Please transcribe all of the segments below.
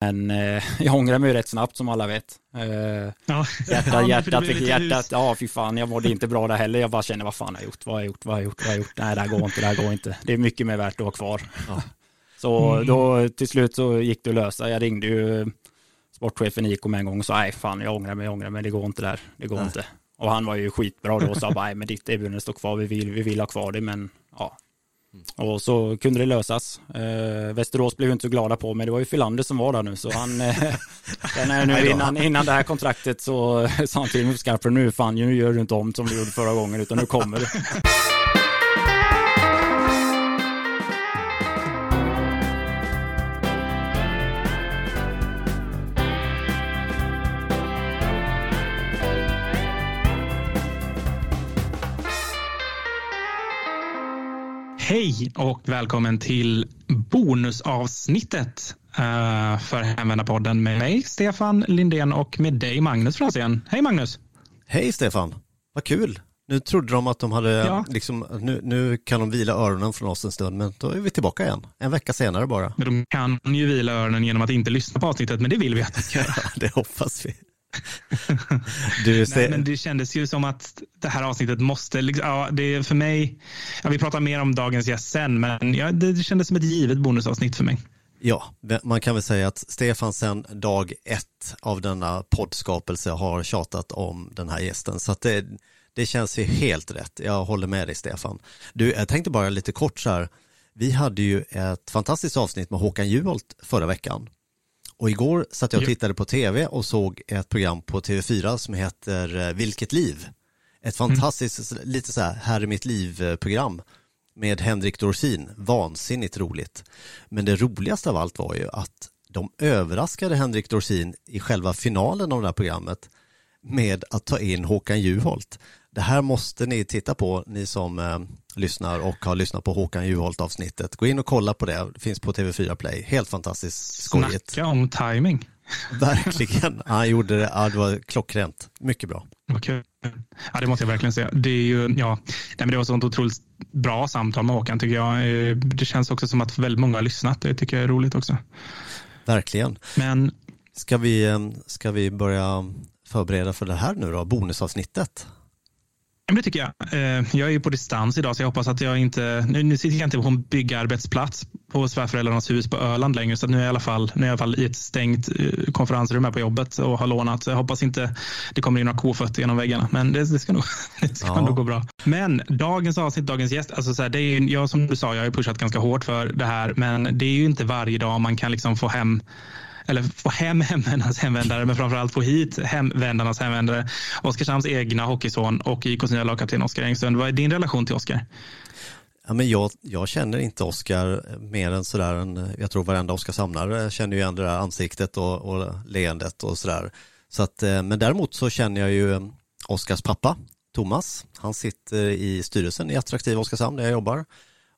Men eh, jag ångrar mig rätt snabbt som alla vet. Eh, Ja. hjärtat, Ja, hjärtat, lite hjärtat, ja fy fan, jag mådde inte bra där heller. Jag bara känner, vad fan har jag gjort, vad har jag gjort, vad har jag gjort, vad har jag gjort? Nej, det här går inte, det här går inte. Det är mycket mer värt att vara kvar. Så Mm. då till slut så gick det att lösa. Jag ringde ju sportchefen i med en gång och sa, nej fan, jag ångrar mig, jag ångrar mig, det går inte där, det går Nej. inte. Och han var ju skitbra då och sa, nej men ditt erbjudande står kvar, vi vill, vi vill ha kvar det, men ja. Och så kunde det lösas. Eh, Västerås blev inte så glada på mig, det var ju Filander som var där nu, så han, eh, nu innan, innan det här kontraktet så sa han till mig nu fan, nu gör du inte om som du gjorde förra gången, utan nu kommer du. Hej och välkommen till bonusavsnittet uh, för Hemvändarpodden med mig, Stefan Lindén och med dig, Magnus Franzén. Hej Magnus! Hej Stefan, vad kul. Nu trodde de att de hade, Ja. liksom, nu, nu kan de vila öronen från oss en stund, men då är vi tillbaka igen. En vecka senare bara. Men De kan ju vila öronen genom att inte lyssna på avsnittet, men det vill vi att de ska göra. Det hoppas vi. Du, Nej, se, men det kändes ju som att det här avsnittet måste, liksom- ja, det är för mig, ja, vi pratar mer om dagens gäst sen, men ja, det, det kändes som ett givet bonusavsnitt för mig. ja, man kan väl säga att Stefan sedan dag ett av denna poddskapelse har tjatat om den här gästen, så att det, det känns ju helt rätt. Jag håller med dig Stefan. Du, jag tänkte bara lite kort så här, vi hade ju ett fantastiskt avsnitt med Håkan Juholt förra veckan. Och igår satt jag och tittade på tv och såg ett program på TV4 som heter eh, Vilket liv? Ett fantastiskt, lite så här, här är mitt liv-program med Henrik Dorsin. Vansinnigt roligt. Men det roligaste av allt var ju att de överraskade Henrik Dorsin i själva finalen av det här programmet med att ta in Håkan Juholt. Det här måste ni titta på, ni som eh, lyssnar och har lyssnat på Håkan Juholt-avsnittet. Gå in och kolla på det, det finns på TV4 Play. Helt fantastiskt skojigt. Snacka om timing. Verkligen. Han gjorde det, ja, det var klockrent. Mycket bra. Okej. Ja, det måste jag verkligen säga. Det, är ju, ja, nej, men det var sånt otroligt bra samtal med Håkan tycker jag. Eh, Det känns också som att väldigt många har lyssnat. Det tycker jag är roligt också. Verkligen. Men Ska vi, eh, ska vi börja förbereda för det här nu då, bonusavsnittet? Men det tycker jag. Eh, Jag är ju på distans idag så jag hoppas att jag inte... Nu, nu sitter jag inte på en byggarbetsplats på svärföräldrarnas hus på Öland längre så nu är jag i alla fall, nu är jag i alla fall i ett stängt eh, konferensrum här på jobbet och har lånat. Så jag hoppas inte det kommer in några kofötter genom väggarna men det, det ska, nog, det ska Ja. nog gå bra. Men dagens avsnitt, dagens gäst, alltså så här, det är ju, jag som du sa, jag har pushat ganska hårt för det här men det är ju inte varje dag man kan liksom få hem eller få hem hemvändarnas hemvändare, men framförallt få hit hemvändarnas hemvändare. Oskarshamns egna hockeyson och IKs nya lagkapten Oskar Engström. Vad är din relation till Oskar? Ja, men jag, jag känner inte Oskar mer än sådär, en, jag tror varenda Oskarshamnare känner ju igen det där ansiktet och, och leendet och sådär. Så att, eh, men däremot så känner jag ju eh, Oskars pappa, Thomas. Han sitter i styrelsen i Attraktiv Oskarshamn där jag jobbar.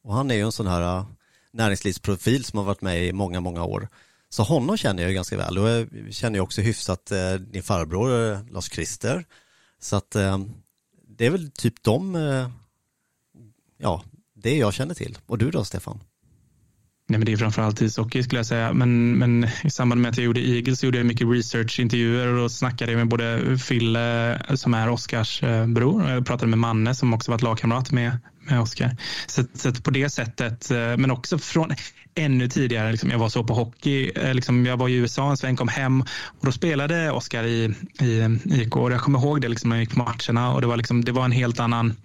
Och han är ju en sån här eh, näringslivsprofil som har varit med i många, många år. Så honom känner jag ju ganska väl och jag känner ju också hyfsat eh, din farbror eh, Lars-Christer. Så att eh, det är väl typ de, eh, ja, det jag känner till. Och du då Stefan? Nej, men det är framförallt ishockey skulle jag säga. Men, men i samband med att jag gjorde Eagles så gjorde jag mycket researchintervjuer och då snackade jag med både Fille som är Oskars eh, bror och jag pratade med Manne som också varit lagkamrat med, med Oskar. Så, så att på det sättet, eh, men också från ännu tidigare, liksom, jag var så på hockey, eh, liksom, jag var i USA en sväng, kom hem och då spelade Oskar i, i IK och jag kommer ihåg det liksom, när jag gick på matcherna och det var, liksom, det var en helt annan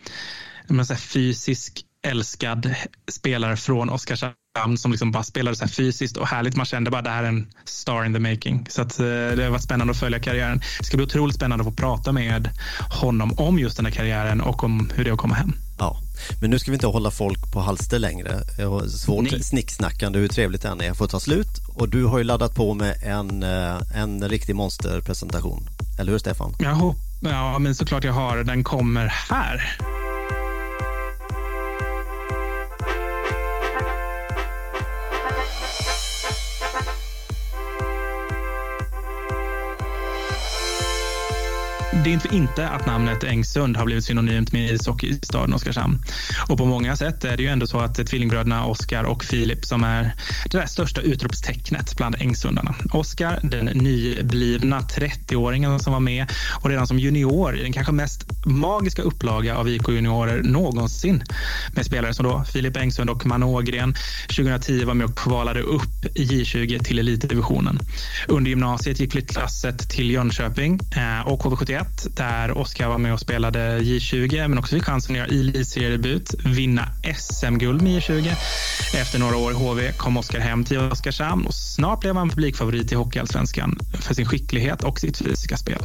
men, så här, fysisk älskad spelare från Oskarshamn som liksom bara spelade så här fysiskt och härligt. Man kände bara det här är en star in the making. Så att, eh, det har varit spännande att följa karriären. Det ska bli otroligt spännande att få prata med honom om just den här karriären och om hur det är att komma hem. Ja, men nu ska vi inte hålla folk på halster längre. Svårt Nej. snicksnackande hur trevligt det än är får ta slut. Och du har ju laddat på med en, eh, en riktig monsterpresentation. Eller hur Stefan? Jag hopp, ja, men såklart jag har. Den kommer här. Det är inte för inte att namnet Ängsund har blivit synonymt med ishockey i staden Oskarshamn. Och på många sätt är det ju ändå så att tvillingbröderna Oskar och Filip som är det där största utropstecknet bland Ängsundarna. Oskar, den nyblivna 30-åringen som var med och redan som junior i den kanske mest magiska upplaga av IK juniorer någonsin med spelare som då Filip Engsund och Man Ågren 2010 var med och kvalade upp i J20 till elitdivisionen. Under gymnasiet gick flyttlasset till Jönköping eh, och HV71 där Oskar var med och spelade J20 men också fick chansen att göra elitseriedebut, vinna SM-guld med J20. Efter några år i HV kom Oskar hem till Oskarshamn och snart blev han publikfavorit i Hockeyallsvenskan för sin skicklighet och sitt fysiska spel.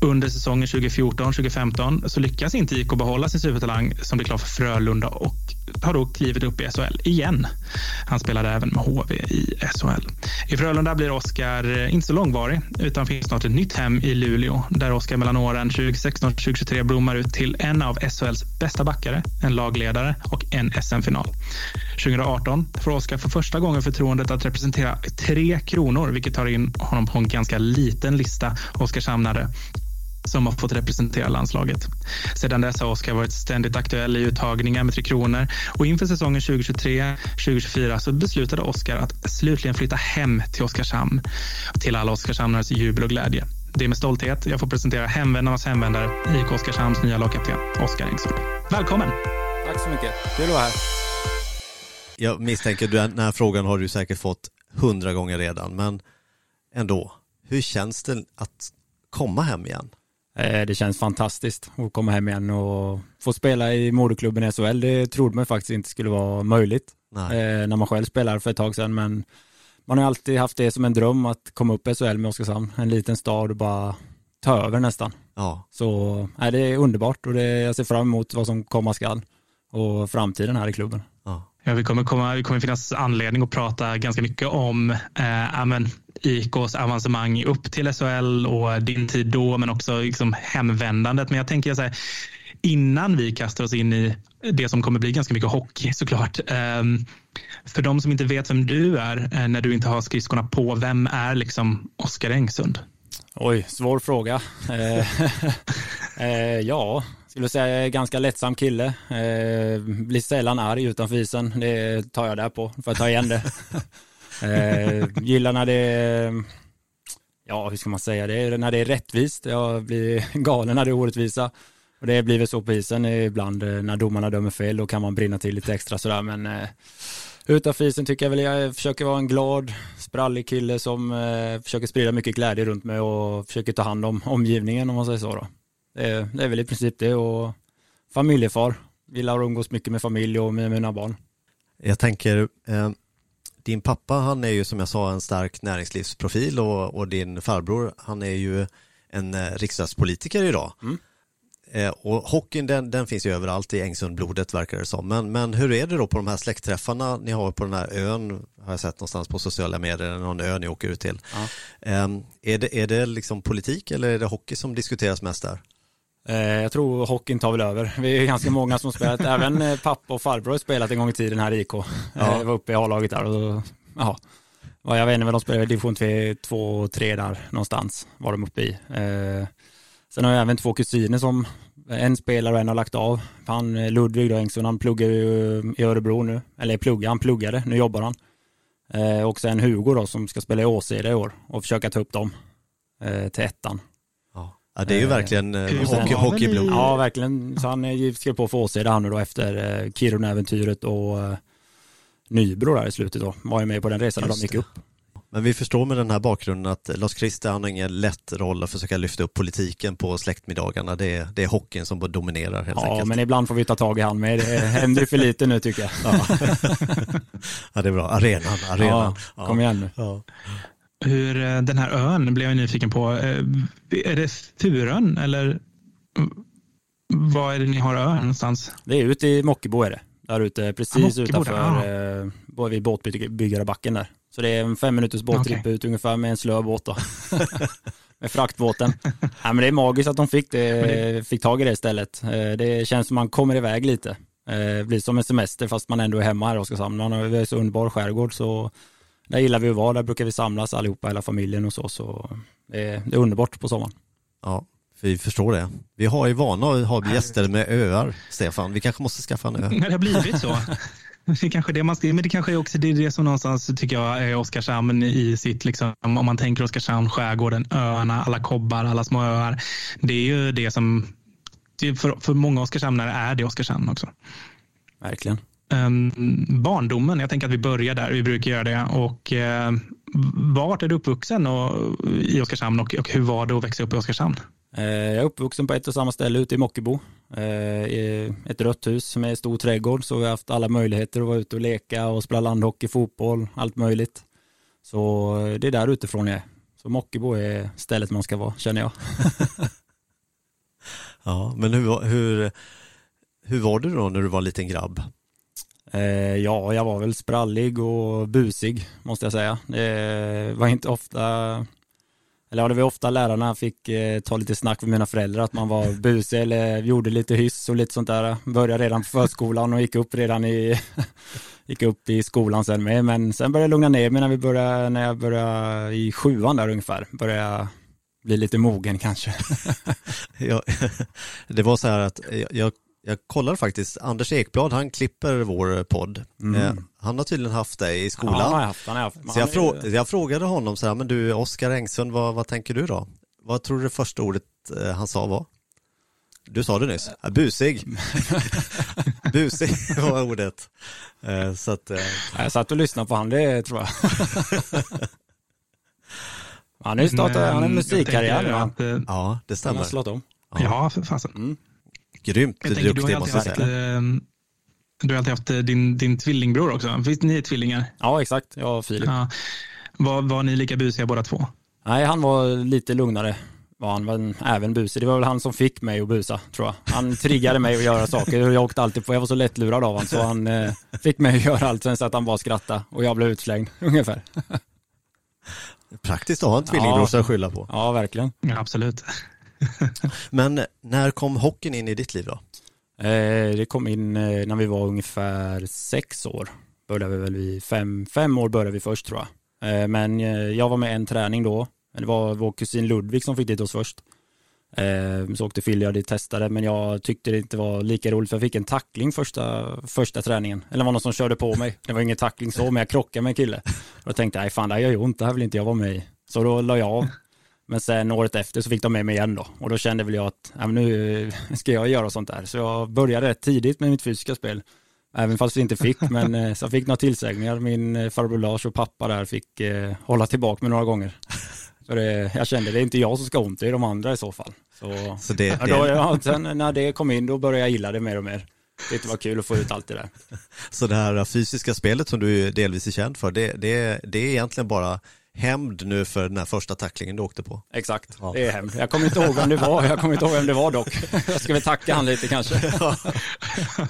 Under säsongen 2014-2015 så lyckas inte IK behålla sin supertalang som blev klar för Frölunda och tar då klivet upp i SHL igen. Han spelade även med HV i SHL. I Frölunda blir Oskar eh, inte så långvarig utan finns snart ett nytt hem i Luleå där Oskar mellan åren 2016 och 2023 blommar ut till en av SHLs bästa backare, en lagledare och en SM-final. 2018 får Oskar för första gången förtroendet att representera Tre Kronor vilket tar in honom på en ganska liten lista Oskarshamnare som har fått representera landslaget. Sedan dess har Oskar varit ständigt aktuell i uttagningar med Tre Kronor och inför säsongen 2023-2024 så beslutade Oskar att slutligen flytta hem till Oskarshamn till alla Oskarshamnares jubel och glädje. Det är med stolthet jag får presentera hemvändarnas hemvändare, IK Oskarshamns nya lagkapten, Oskar Engsund. Välkommen! Tack så mycket, kul att vara här. Jag misstänker, den här frågan har du säkert fått hundra gånger redan, men ändå, hur känns det att komma hem igen? Eh, det känns fantastiskt att komma hem igen och få spela i moderklubben SHL. Det trodde man faktiskt inte skulle vara möjligt Nej. Eh, när man själv spelade för ett tag sedan. Men man har alltid haft det som en dröm att komma upp i SHL med Oskarshamn. En liten stad och bara ta över nästan. Ja. Så nej, det är underbart och det, jag ser fram emot vad som komma skall och framtiden här i klubben. Ja. Ja, vi kommer, komma, det kommer finnas anledning att prata ganska mycket om eh, amen, IKs avancemang upp till SHL och din tid då, men också liksom hemvändandet. Men jag tänker så här, innan vi kastar oss in i det som kommer bli ganska mycket hockey såklart. Eh, för de som inte vet vem du är eh, när du inte har skridskorna på, vem är liksom Oskar Engsund? Oj, svår fråga. Eh, eh, ja, skulle säga jag är ganska lättsam kille. Blir sällan arg utanför isen. Det tar jag där på för att ta igen det. eh, gillar när det är, ja hur ska man säga, det är när det är rättvist. Jag blir galen när det är orättvisa. Och det blir väl så på isen ibland eh, när domarna dömer fel. Då kan man brinna till lite extra sådär. Men eh, utanför isen tycker jag väl jag försöker vara en glad, sprallig kille som eh, försöker sprida mycket glädje runt mig och försöker ta hand om omgivningen om man säger så. Då. Det är, det är väl i princip det och familjefar. Gillar att umgås mycket med familj och med mina barn. Jag tänker, eh, din pappa han är ju som jag sa en stark näringslivsprofil och, och din farbror han är ju en eh, riksdagspolitiker idag. Mm. Eh, och hockeyn den, den, finns ju överallt i Ängsundblodet verkar det som. Men, men hur är det då på de här släktträffarna ni har på den här ön, har jag sett någonstans på sociala medier, någon ö ni åker ut till. Ja. Eh, är, det, är det liksom politik eller är det hockey som diskuteras mest där? Eh, jag tror hockeyn tar väl över. Vi är ganska många som spelat. Även eh, pappa och farbror har spelat en gång i tiden här i IK. Ja. Jag var uppe i A-laget där och ja, jag vet inte vad de spelade, division 2 och 3 där någonstans var de uppe i. Eh, sen har jag även två kusiner som en spelar och en har lagt av. Han Ludvig då, Engsson, han pluggar ju i Örebro nu. Eller pluggar, han pluggade, nu jobbar han. Och sen Hugo då som ska spela i Åseda i år och försöka ta upp dem till ettan. Ja, det är ju eh, verkligen eh, hockey, hockeyblod. Ja, verkligen. Så han skrev på för Åseda han då efter eh, Kiruna-äventyret och Nybro där i slutet då. Var ju med på den resan när de gick upp. Men vi förstår med den här bakgrunden att Lars Christer han har ingen lätt roll att försöka lyfta upp politiken på släktmiddagarna. Det är, det är hockeyn som dominerar helt ja, enkelt. Ja, men ibland får vi ta tag i han med. Det händer för lite nu tycker jag. Ja, ja det är bra. Arenan, arenan. Ja, kom igen nu. Ja hur eh, den här ön blev jag nyfiken på. Eh, är det Furön eller var är det ni har ön någonstans? Det är ute i Mockebo är det. Där ute, precis ah, utanför, ah. vid båtbyggarbacken där. Så det är en fem minuters båttripp okay. ut ungefär med en slö båt då. med fraktbåten. ja, men det är magiskt att de fick, det, fick tag i det istället. Det känns som man kommer iväg lite. Det blir som en semester fast man ändå är hemma här i Oskarshamn. Man har så underbar skärgård så där gillar vi att vara, där brukar vi samlas allihopa, hela familjen och så, så det är, det är underbart på sommaren. Ja, Vi förstår det. Vi har ju vana att ha gäster med öar, Stefan. Vi kanske måste skaffa en ö. Det har blivit så. Det är kanske det man ska, men det kanske är också det, är det som någonstans tycker jag är Oskarshamn i sitt, liksom, om man tänker Oskarshamn, skärgården, öarna, alla kobbar, alla små öar. Det är ju det som, för, för många Oskarshamnare är det Oskarshamn också. Verkligen. Um, barndomen, jag tänker att vi börjar där, vi brukar göra det. Och uh, vart är du uppvuxen och, i Oskarshamn och, och hur var det att växa upp i Oskarshamn? Eh, jag är uppvuxen på ett och samma ställe ute i Mockebo. Eh, ett rött hus med stor trädgård så vi har haft alla möjligheter att vara ute och leka och spela landhockey, fotboll, allt möjligt. Så eh, det är där utifrån jag är. Så Mockebo är stället man ska vara, känner jag. ja, men hur, hur, hur var du då när du var liten grabb? Ja, jag var väl sprallig och busig måste jag säga. Det var inte ofta eller ja, det var ofta lärarna fick eh, ta lite snack med mina föräldrar att man var busig eller gjorde lite hyss och lite sånt där. Började redan på förskolan och gick upp redan i, gick upp i skolan sen med. Men sen började jag lugna ner mig när, vi började, när jag började i sjuan där ungefär. Började bli lite mogen kanske. ja, det var så här att jag jag kollade faktiskt, Anders Ekblad han klipper vår podd. Mm. Eh, han har tydligen haft dig i skolan. Ja, han har haft, han har haft. Så jag, frå jag, frågade honom så här, men du Oskar Engsund, vad, vad tänker du då? Vad tror du det första ordet eh, han sa var? Du sa det nyss, ja, busig. busig var ordet. Eh, så att, Jag satt och lyssnade på han, det tror jag. han är ju startat, han är musikkarriär nu. Ja, det stämmer. Han har slått om. Ja, för fasen. Mm. Grymt duktig måste jag säga. Ehm, du har alltid haft eh, din, din tvillingbror också. Finns ni tvillingar? Ja, exakt. Jag och Filip. Ja. Var, var ni lika busiga båda två? Nej, han var lite lugnare. Var han var även busig. Det var väl han som fick mig att busa, tror jag. Han triggade mig att göra saker. Jag åkte alltid på, jag var så lättlurad av honom, så han eh, fick mig att göra allt. Sen så att han bara skrattade och jag blev utslängd, ungefär. Praktiskt att ha en tvillingbror ja. att skylla på. Ja, verkligen. Ja, absolut. Men när kom hockeyn in i ditt liv då? Eh, det kom in eh, när vi var ungefär sex år. Började vi väl vid fem, fem år började vi först tror jag. Eh, men eh, jag var med en träning då. Det var vår kusin Ludvig som fick dit oss först. Eh, så åkte Fille och testade men jag tyckte det inte var lika roligt för jag fick en tackling första, första träningen. Eller var någon som körde på mig. Det var ingen tackling så men jag krockade med en kille. Och då tänkte jag, nej fan det här gör ju ont, det här vill inte jag vara med i. Så då la jag av men sen året efter så fick de med mig igen då och då kände väl jag att ja, nu ska jag göra sånt där. Så jag började rätt tidigt med mitt fysiska spel. Även fast vi inte fick, men eh, så jag fick några tillsägningar. Min eh, farbror Lars och pappa där fick eh, hålla tillbaka mig några gånger. För det, jag kände det är inte jag som ska ont, det är de andra i så fall. Så, så det, ja, då, ja, sen när det kom in då började jag gilla det mer och mer. Det var kul att få ut allt det där. Så det här fysiska spelet som du delvis är känd för, det, det, det är egentligen bara hämnd nu för den här första tacklingen du åkte på. Exakt, ja. det är hämnd. Jag kommer inte ihåg vem det var, jag kommer inte ihåg vem det var dock. Jag ska väl tacka han lite kanske.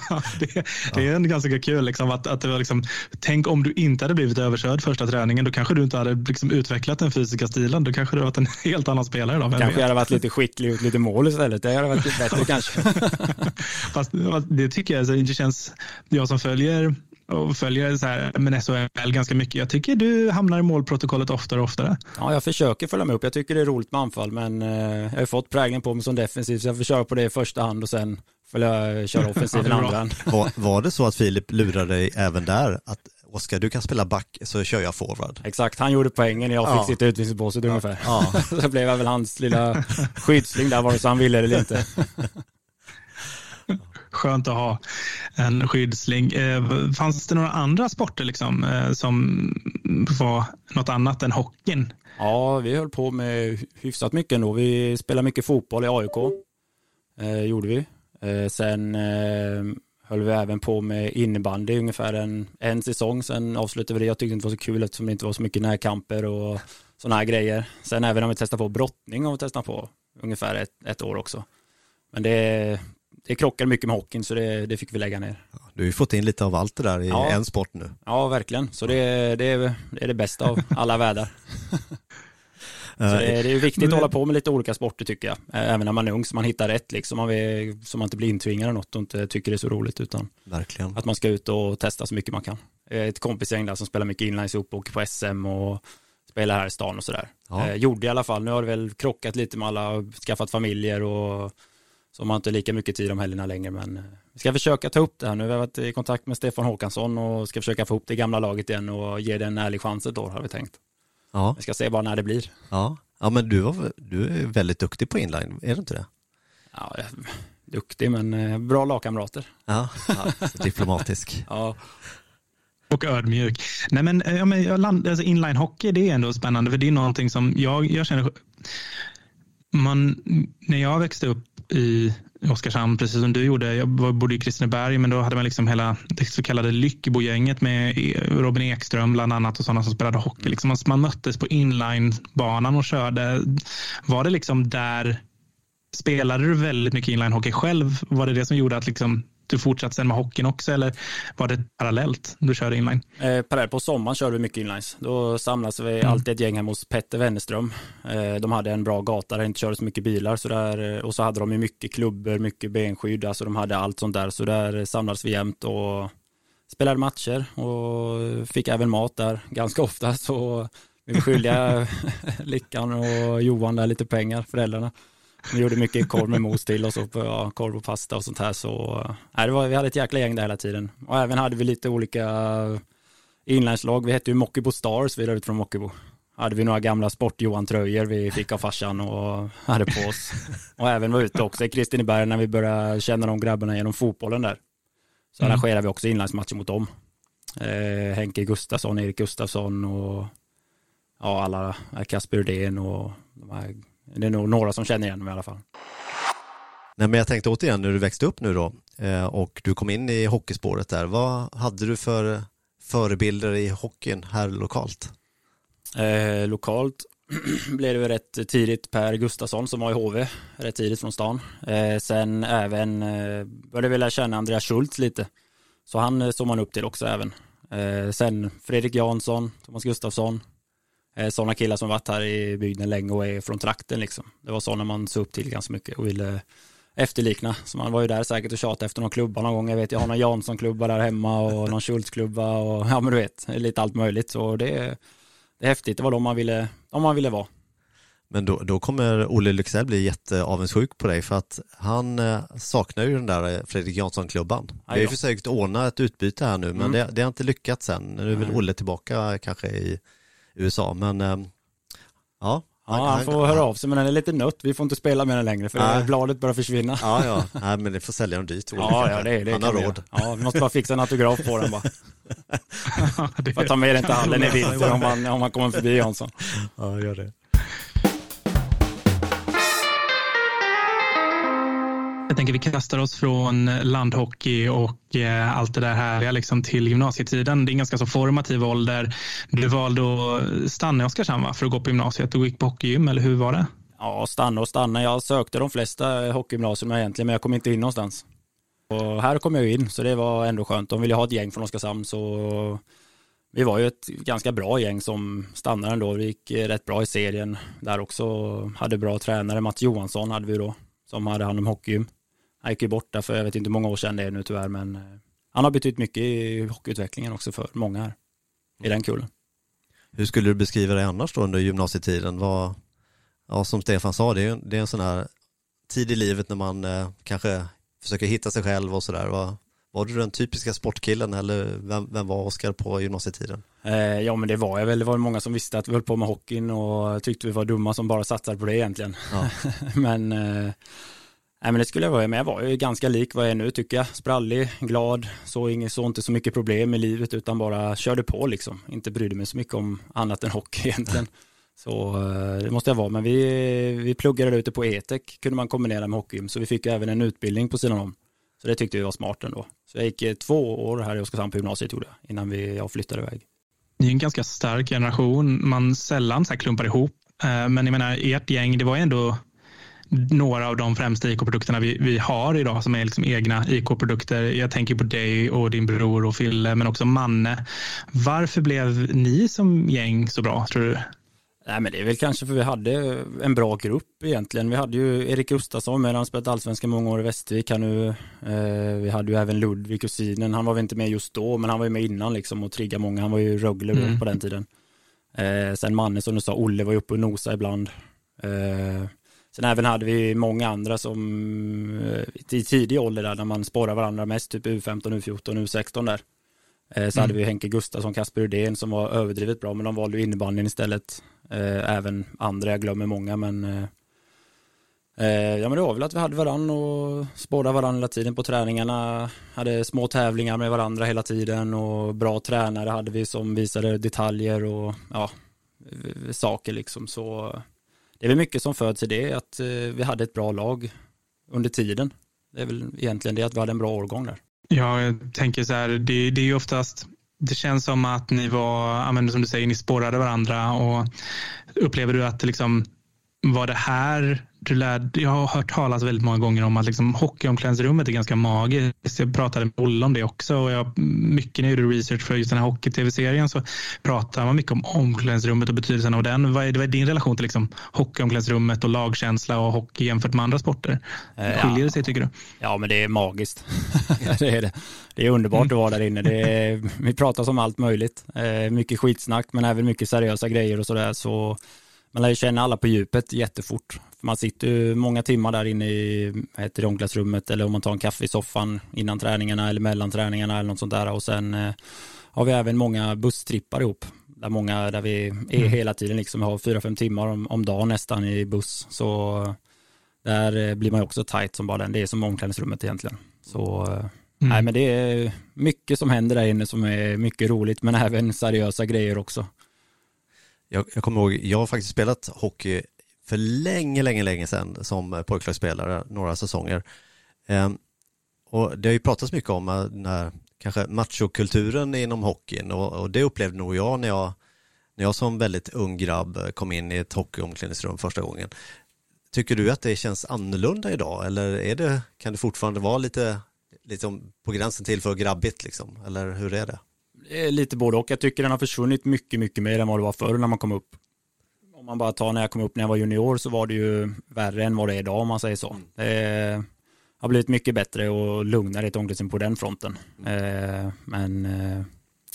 Ja. det, det, är en ganska kul liksom, att, att det var liksom, tänk om du inte hade blivit överkörd första träningen, då kanske du inte hade liksom, utvecklat den fysiska stilen, då kanske du hade varit en helt annan spelare. Då, kanske jag hade varit lite skicklig och lite mål istället, det hade varit bättre kanske. Fast det tycker jag, det känns, jag som följer och följer så här, men SHL ganska mycket. Jag tycker du hamnar i målprotokollet oftare och oftare. Ja, jag försöker följa med upp. Jag tycker det är roligt med anfall, men eh, jag har fått prägeln på mig som defensiv, så jag försöker på det i första hand och sen följa, köra offensiv i andra hand. Var, var det så att Filip lurade dig även där? Att Oskar, du kan spela back så kör jag forward. Exakt, han gjorde poängen och jag fick ja. sitta utvisningsbåset ja. ungefär. Ja. så blev jag väl hans lilla skyddsling där, vare sig han ville eller inte skönt att ha en skyddsling. Eh, fanns det några andra sporter liksom, eh, som var något annat än hockeyn? Ja, vi höll på med hyfsat mycket ändå. Vi spelade mycket fotboll i AIK. Eh, gjorde vi. Eh, sen eh, höll vi även på med innebandy ungefär en, en säsong. Sen avslutade vi det. Jag tyckte det inte var så kul eftersom det inte var så mycket närkamper och sådana här grejer. Sen även om vi testade på brottning har vi testat på ungefär ett, ett år också. Men det, det krockar mycket med hockeyn så det, det fick vi lägga ner. Du har ju fått in lite av allt det där i ja. en sport nu. Ja, verkligen. Så det, det, är, det är det bästa av alla världar. Så det, är, det är viktigt att hålla på med lite olika sporter tycker jag. Även när man är ung så man hittar rätt liksom. Man vill, så man inte blir intvingad av något och inte tycker det är så roligt utan Verkligen. att man ska ut och testa så mycket man kan. Ett kompisgäng där som spelar mycket inlines ihop och åker på SM och spela här i stan och sådär. Ja. Eh, gjorde i alla fall, nu har det väl krockat lite med alla, och skaffat familjer och så man har inte lika mycket tid om helgerna längre men eh, vi ska försöka ta upp det här nu. Vi har varit i kontakt med Stefan Håkansson och ska försöka få upp det gamla laget igen och ge det en ärlig chans ett år har vi tänkt. Ja, Vi ska se bara när det blir. ja. ja men du, var, du är väldigt duktig på inline, är du inte det? Ja, duktig men eh, bra lagkamrater. Ja, ja diplomatisk. Ja, Och ödmjuk. Nej men, eh, ja, men jag land, alltså inline hockey det är ändå spännande för det är någonting som jag, jag känner man, när jag växte upp i Oskarshamn, precis som du gjorde, jag bodde i Kristineberg, men då hade man liksom hela det så kallade Lyckebogänget med e- Robin Ekström bland annat och sådana som spelade hockey. Liksom man, man möttes på inlinebanan och körde. Var det liksom där, spelade du väldigt mycket inlinehockey själv? Var det det som gjorde att liksom du fortsatte sen med hockeyn också eller var det parallellt du körde inline? Eh, parallellt på sommaren körde vi mycket inlines. Då samlades vi Mm. alltid ett gäng hemma hos Petter Wennerström. Eh, de hade en bra gata där det inte körde så mycket bilar. Så där, eh, och så hade de ju mycket klubbor, mycket benskydd. Alltså de hade allt sånt där. Så där samlades vi jämt och spelade matcher och fick även mat där ganska ofta. Så vi var skyldiga Lickan och Johan där lite pengar, föräldrarna. Vi gjorde mycket korv med mos till och så på, ja, korv och pasta och sånt här. Så nej, det var, vi hade ett jäkla gäng där hela tiden. Och även hade vi lite olika inlandslag. Vi hette ju Mockibo Stars, vi är ut från Mockibo. Hade vi några gamla sport-Johan-tröjor vi fick av farsan och hade på oss. Och även var ute också i Kristineberg när vi började känna de grabbarna genom fotbollen där. Så Mm. arrangerade vi också inlandsmatcher mot dem. Eh, Henke Gustafsson, Erik Gustafsson och ja, alla, Kasper Rydén och de här, det är nog några som känner igen dem i alla fall. Nej, men jag tänkte återigen när du växte upp nu då eh, och du kom in i hockeyspåret där, vad hade du för förebilder i hockeyn här lokalt? Eh, lokalt blev det rätt tidigt Per Gustafsson som var i HV, rätt tidigt från stan. Eh, sen även eh, började vi lära känna Andreas Schultz lite. Så han eh, såg man upp till också även. Eh, sen Fredrik Jansson, Thomas Gustafsson. Eh, sådana killar som varit här i bygden länge och är från trakten liksom. Det var sådana man såg upp till ganska mycket och ville efterlikna. Så man var ju där säkert och tjatade efter någon klubba någon gång. Jag vet, jag har någon Jansson-klubba där hemma och någon Schultz-klubba och ja men du vet, lite allt möjligt. Så det, det är häftigt, det var de man ville, de man ville vara. Men då, då kommer Olle Lycksell bli jätteavundsjuk på dig för att han eh, saknar ju den där eh, Fredrik Jansson-klubban. Vi har ju försökt ordna ett utbyte här nu men Mm. det, det har inte lyckats än. Nu är väl. Olle tillbaka kanske i USA men eh, ja. Ja, han får höra av sig men den är lite nött. Vi får inte spela med den längre för Nej. bladet börjar försvinna. Ja, ja, Nej, men det får sälja dem dyrt. Ja, ja, det, det han har vi råd. Ja, vi måste bara fixa en autograf på den bara. det, Får ta med den till hallen i vinter om man, om man kommer förbi Jansson. Ja, gör det. Jag tänker vi kastar oss från landhockey och eh, allt det där härliga liksom till gymnasietiden. Det är en ganska så formativ ålder. Du valde att stanna i Oskarshamn va, för att gå på gymnasiet. Du gick på hockeygym, eller hur var det? Ja, stanna och stanna. Jag sökte de flesta hockeygymnasierna egentligen, men jag kom inte in någonstans. Och här kom jag in, så det var ändå skönt. De ville ha ett gäng från Oskarshamn, så vi var ju ett ganska bra gäng som stannade ändå. Det gick eh, rätt bra i serien där också. Hade bra tränare, Mats Johansson hade vi då, som hade hand om hockeygym. Han gick ju borta för jag vet inte hur många år sedan det är nu tyvärr, men eh, han har betytt mycket i hockeyutvecklingen också för många här i den kullen. Hur skulle du beskriva dig annars då under gymnasietiden? Vad, ja, som Stefan sa, det är, det är en sån här tid i livet när man eh, kanske försöker hitta sig själv och sådär. Var, var du den typiska sportkillen eller vem, vem var Oskar på gymnasietiden? Eh, ja men det var jag väl, det var många som visste att vi höll på med hockeyn och tyckte vi var dumma som bara satsade på det egentligen. Ja. men, eh, nej, men det skulle jag vara, men jag var ju ganska lik vad jag är nu tycker jag. Sprallig, glad, såg inget, så inte så mycket problem i livet utan bara körde på liksom. Inte brydde mig så mycket om annat än hockey egentligen. Så eh, det måste jag vara, men vi, vi pluggade ute på ETEC, kunde man kombinera med hockeygym, så vi fick ju även en utbildning på sidan om. Så det tyckte vi var smart ändå. Så jag gick eh, två år här i Oskarshamn på gymnasiet gjorde jag, innan vi, jag flyttade iväg. Ni är en ganska stark generation. Man sällan så här klumpar ihop. Eh, men jag menar, ert gäng, det var ju ändå några av de främsta IK-produkterna vi, vi har idag som är liksom egna IK-produkter. Jag tänker på dig och din bror och Fille, men också Manne. Varför blev ni som gäng så bra, tror du? Nej men det är väl kanske för vi hade en bra grupp egentligen. Vi hade ju Erik Gustafsson med, han spelat allsvenskan många år i Västervik. Han nu, eh, vi hade ju även Ludvig, kusinen. Han var väl inte med just då, men han var ju med innan liksom och triggade många. Han var ju Rögle Mm. på den tiden. Eh, sen Manne som du sa, Olle var ju uppe och nosade ibland. Eh, sen även hade vi många andra som eh, i tidig ålder där när man spårar varandra mest, typ U15, U14, U16 där. Eh, så mm. hade vi Henke Gustafsson, Kasper Rudén som var överdrivet bra, men de valde ju innebandyn istället. Eh, även andra, jag glömmer många, men ja men det var väl att vi hade varann och spårade varandra hela tiden på träningarna. Hade små tävlingar med varandra hela tiden och bra tränare hade vi som visade detaljer och ja, saker liksom. Så det är väl mycket som föds i det, att eh, vi hade ett bra lag under tiden. Det är väl egentligen det att vi hade en bra årgång där. Ja, jag tänker så här, det, det är ju oftast det känns som att ni var, som du säger, ni spårade varandra och upplever du att liksom var det här du lärde, jag har hört talas väldigt många gånger om att liksom hockeyomklädningsrummet är ganska magiskt. Jag pratade med Olle om det också och jag, mycket när jag gjorde research för just den här hockey-tv-serien så pratar man mycket om omklädningsrummet och betydelsen av den. Vad är, vad är din relation till liksom hockeyomklädningsrummet och lagkänsla och hockey jämfört med andra sporter? Eh, Skiljer det sig tycker du? Ja, men det är magiskt. det är det. Det är underbart mm. att vara där inne. Det är, vi pratar om allt möjligt. Eh, mycket skitsnack men även mycket seriösa grejer och sådär. Så man lär ju känna alla på djupet jättefort. Man sitter ju många timmar där inne i heter omklädningsrummet eller om man tar en kaffe i soffan innan träningarna eller mellan träningarna eller något sånt där. Och sen eh, har vi även många busstrippar ihop. Där många, där vi är mm. hela tiden liksom, har fyra, fem timmar om, om dagen nästan i buss. Så där eh, blir man ju också tight som bara den. Det är som omklädningsrummet egentligen. Så eh, mm. nej men det är mycket som händer där inne som är mycket roligt men även seriösa grejer också. Jag, jag kommer ihåg, jag har faktiskt spelat hockey för länge, länge, länge sedan som pojklagsspelare, några säsonger. Ehm, och det har ju pratats mycket om eh, den här kanske machokulturen inom hockeyn och, och, det upplevde nog jag när jag när jag som väldigt ung grabb kom in i ett hockeyomklädningsrum första gången. Tycker du att det känns annorlunda idag eller är det, kan det fortfarande vara lite, lite på gränsen till för grabbigt liksom? Eller hur är det? Lite både och. Jag tycker den har försvunnit mycket, mycket mer än vad det var förr när man kom upp. Om man bara tar när jag kom upp när jag var junior så var det ju värre än vad det är idag om man säger så. Mm. Det har blivit mycket bättre och lugnare ett omklädningsrum på den fronten. Mm. Men eh,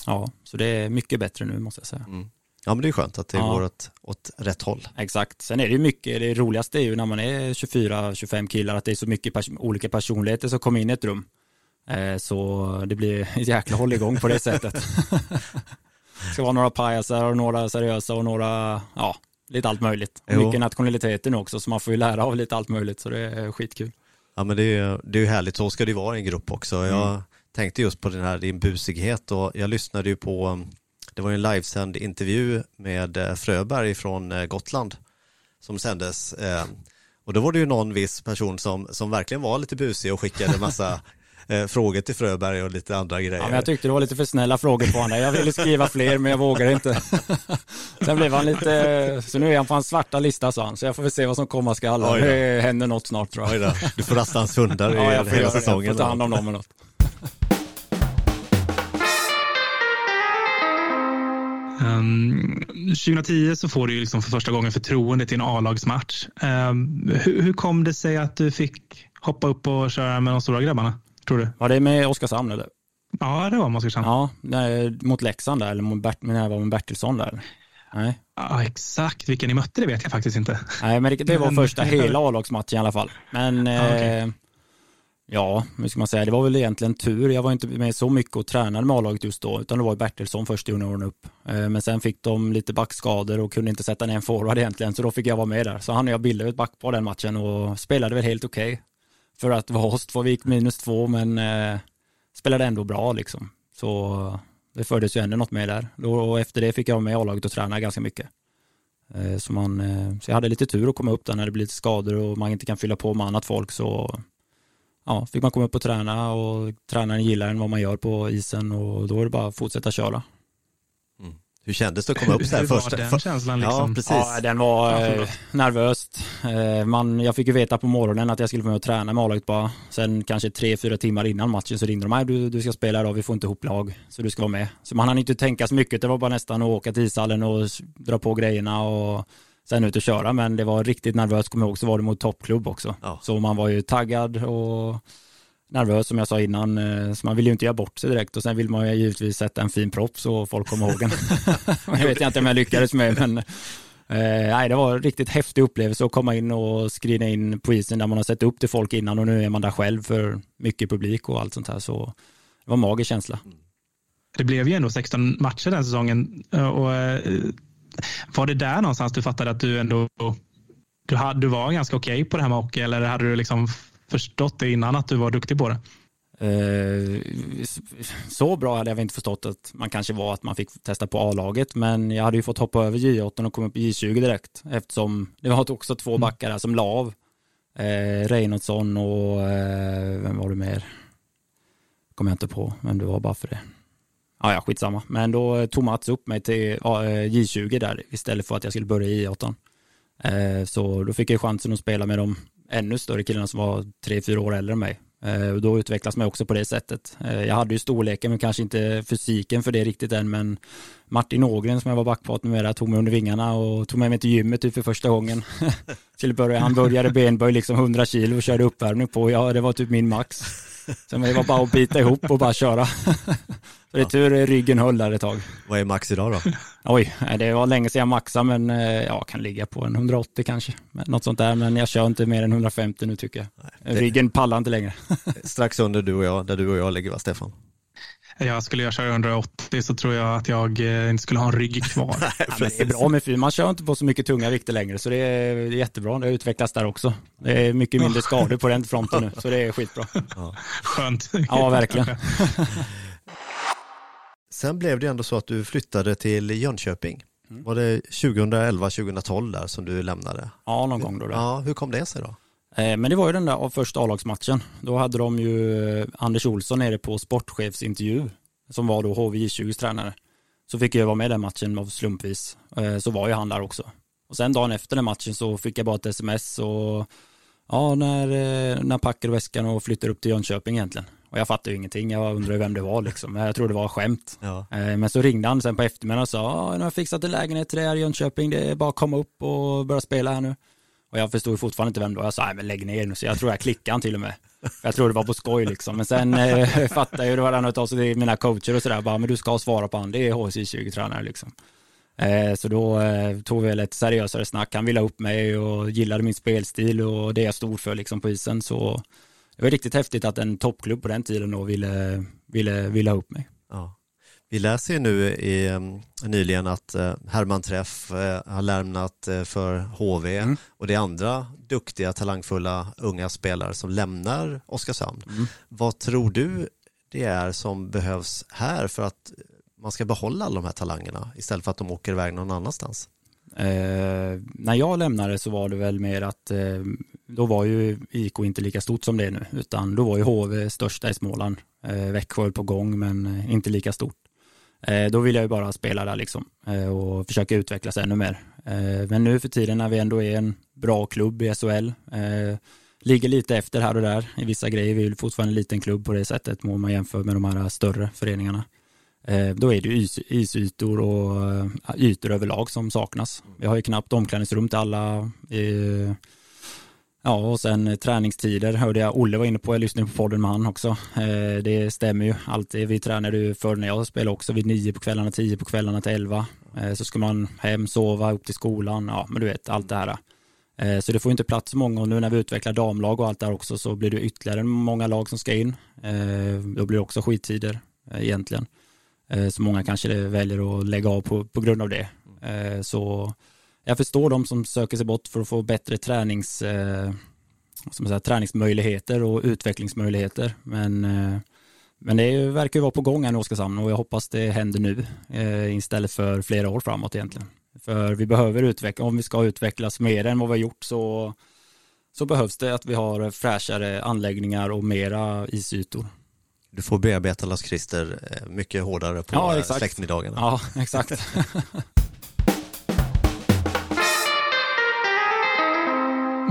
ja, så det är mycket bättre nu måste jag säga. Mm. Ja men det är skönt att det ja. går åt, åt rätt håll. Exakt, sen är det ju mycket, det roligaste är ju när man är 24-25 killar att det är så mycket pers olika personligheter som kommer in i ett rum. Eh, så det blir ett jäkla hålligång på det sättet. Det ska vara några pajasar och några seriösa och några, ja, lite allt möjligt. Och mycket nationaliteter nu också, så man får ju lära av lite allt möjligt, så det är skitkul. Ja men det är, det är ju härligt, så ska det vara i en grupp också. Jag mm. tänkte just på den här, din busighet och jag lyssnade ju på, det var en livesänd intervju med eh, Fröberg från eh, Gotland som sändes. Och då var det ju någon viss person som, som verkligen var lite busig och skickade massa eh, frågor till Fröberg och lite andra grejer. Ja, men jag tyckte det var lite för snälla frågor på honom. Jag ville skriva fler men jag vågade inte. Sen blev han lite, så nu är han på hans svarta lista sa han, så jag får väl se vad som komma skall. Det händer något snart tror jag. Du får rasta hans hundar ja, jag får hela säsongen. Jag får ta hand om dem eller något. Um, 2010 så får du liksom för första gången förtroende till en A-lagsmatch. Um, hur, hur, kom det sig att du fick hoppa upp och köra med de stora grabbarna? Tror du? Var det med Oskarshamn eller? Ja, det var med Oskarshamn. Ja, mot Leksand där, eller mot Bert, när jag var med Bertilsson där. Nej. Ja, exakt vilka ni mötte det vet jag faktiskt inte. Nej, men det, det var första hela A-lagsmatchen i alla fall. Men ja, okay. eh, ja, hur ska man säga, det var väl egentligen tur. Jag var inte med så mycket och tränade med A-laget just då, utan det var Bertilsson först i junioren upp. Eh, men sen fick de lite backskador och kunde inte sätta ner en forward egentligen, så då fick jag vara med där. Så han och jag bildade ett back på den matchen och spelade väl helt okej. Okay för att vara oss två. Vi gick minus två men eh, spelade ändå bra liksom. Så det fördes ju ändå något med där. Och efter det fick jag med A-laget och träna ganska mycket. Eh, så, man, eh, så jag hade lite tur att komma upp där när det blir lite skador och man inte kan fylla på med annat folk så ja, fick man komma upp och träna och tränaren gillar en vad man gör på isen och då är det bara att fortsätta köra. Hur kändes det att komma upp så här Hur första? var den känslan liksom? Ja, precis. Ja, den var eh, nervöst. Eh, man, jag fick ju veta på morgonen att jag skulle få med och träna med A-laget bara. Sen kanske tre, fyra timmar innan matchen så ringde de mig, du, du ska spela idag, vi får inte ihop lag, så du ska vara med. Så man hann inte tänka så mycket, det var bara nästan att åka till ishallen och dra på grejerna och sen ut och köra. Men det var riktigt nervöst, kommer jag ihåg, så var det mot toppklubb också. Ja. Så man var ju taggad och nervös som jag sa innan, eh, så man vill ju inte göra bort sig direkt och sen vill man ju givetvis sätta en fin propp så folk kommer ihåg en. jag vet inte om jag lyckades med, men Eh, nej, det var en riktigt häftig upplevelse att komma in och skriva in på isen där man har sett upp till folk innan och nu är man där själv för mycket publik och allt sånt här. Så det var en magisk känsla. Det blev ju ändå 16 matcher den säsongen. Och, eh, var det där någonstans du fattade att du ändå du, hade, du var ganska okej okay på det här med hockey eller hade du liksom förstått det innan att du var duktig på det? Eh, så bra hade jag inte förstått att man kanske var att man fick testa på A-laget, men jag hade ju fått hoppa över J8 och komma upp i J20 direkt eftersom det var också två mm. backar där som la av. Eh, Reinhardsson och eh, vem var det mer? Kommer jag inte på vem det var bara för det. Ja, ja, skitsamma. Men då tog Mats upp mig till eh, J20 där istället för att jag skulle börja i J8. Eh, så då fick jag chansen att spela med de ännu större killarna som var tre, fyra år äldre än mig. Eh, då utvecklas man också på det sättet. Eh, jag hade ju storleken men kanske inte fysiken för det riktigt än men Martin Ågren som jag var backpartner med tog mig under vingarna och tog med mig till gymmet typ för första gången. Till början, han började benböj liksom 100 kilo och körde uppvärmning på. Ja, det var typ min max. Så det var bara att bita ihop och bara köra. Så det är tur ryggen höll där ett tag. Vad är max idag då? Oj, det var länge sedan jag maxade men eh, jag kan ligga på en 180 kanske. Något sånt där men jag kör inte mer än 150 nu tycker jag. Nej, det... Ryggen pallar inte längre. Strax under du och jag, där du och jag ligger va Stefan? Ja, skulle jag köra 180 så tror jag att jag eh, inte skulle ha en rygg kvar. ja, det är bra med fyr. Man kör inte på så mycket tunga vikter längre så det är jättebra. Det har utvecklats där också. Det är mycket mindre skador på den fronten nu så det är skitbra. Ja. Skönt. Ja, verkligen. Sen blev det ändå så att du flyttade till Jönköping. Mm. Var det 2011-2012 där som du lämnade? Ja, någon gång då. då. Ja, hur kom det sig då? Eh, men det var ju den där första A-lagsmatchen. Då hade de ju eh, Anders Olsson nere på sportchefsintervju som var då HVJ20s tränare. Så fick jag vara med i den matchen av slumpvis. Eh, så var ju han där också. Och sen dagen efter den matchen så fick jag bara ett sms och ja, när, när packar väskan och flyttar upp till Jönköping egentligen. Och jag fattade ju ingenting, jag undrade vem det var liksom. Jag trodde det var skämt. Ja. Men så ringde han sen på eftermiddagen och sa, nu har jag fixat en lägenhet till dig här i Jönköping, det är bara att komma upp och börja spela här nu. Och jag förstod fortfarande inte vem det var. Jag sa, nej men lägg ner nu. Så jag tror jag klickade han till och med. Jag tror det var på skoj liksom. Men sen eh, fattade jag ju, det var han av mina coacher och sådär. Bara, men du ska svara på han, det är HC20-tränare liksom. Eh, så då eh, tog vi väl ett seriösare snack. Han ville ha upp mig och gillade min spelstil och det jag stod för liksom på isen. Så det var riktigt häftigt att en toppklubb på den tiden då ville, ville, ville ha upp mig. Ja. Vi läser ju nu i, nyligen att uh, Herman Träff uh, har lämnat uh, för HV mm. och det är andra duktiga, talangfulla unga spelare som lämnar Oskarshamn. Mm. Vad tror du det är som behövs här för att man ska behålla alla de här talangerna istället för att de åker iväg någon annanstans? Eh, när jag lämnade så var det väl mer att eh, då var ju IK inte lika stort som det är nu utan då var ju HV största i Småland. Eh, Växjö på gång men eh, inte lika stort. Eh, då vill jag ju bara spela där liksom eh, och försöka utvecklas ännu mer. Eh, men nu för tiden när vi ändå är en bra klubb i SHL, eh, ligger lite efter här och där i vissa grejer. Vi är fortfarande en liten klubb på det sättet om man jämför med de här större föreningarna. Eh, då är det is, isytor och eh, ytor överlag som saknas. Vi har ju knappt omklädningsrum till alla. Eh, ja, och sen träningstider hörde jag Olle var inne på, jag lyssnade på podden med han också. Det stämmer ju alltid. Vi tränade ju förr när jag spelade också vid nio på kvällarna, tio på kvällarna till elva. Så ska man hem, sova, upp till skolan, ja men du vet allt det här. Så det får inte plats många och nu när vi utvecklar damlag och allt det här också så blir det ytterligare många lag som ska in. Då blir det också skittider egentligen. Eh, så många kanske väljer att lägga av på, på grund av det. Eh, så jag förstår de som söker sig bort för att få bättre tränings, eh, som säger, träningsmöjligheter och utvecklingsmöjligheter. Men, men det verkar ju vara på gång här i Oskarshamn och jag hoppas det händer nu istället för flera år framåt egentligen. För vi behöver utveckla, om vi ska utvecklas mer än vad vi har gjort så, så behövs det att vi har fräschare anläggningar och mera isytor. Du får bearbeta Lars Christer eh, mycket hårdare på ja, släktmiddagarna. Ja, exakt.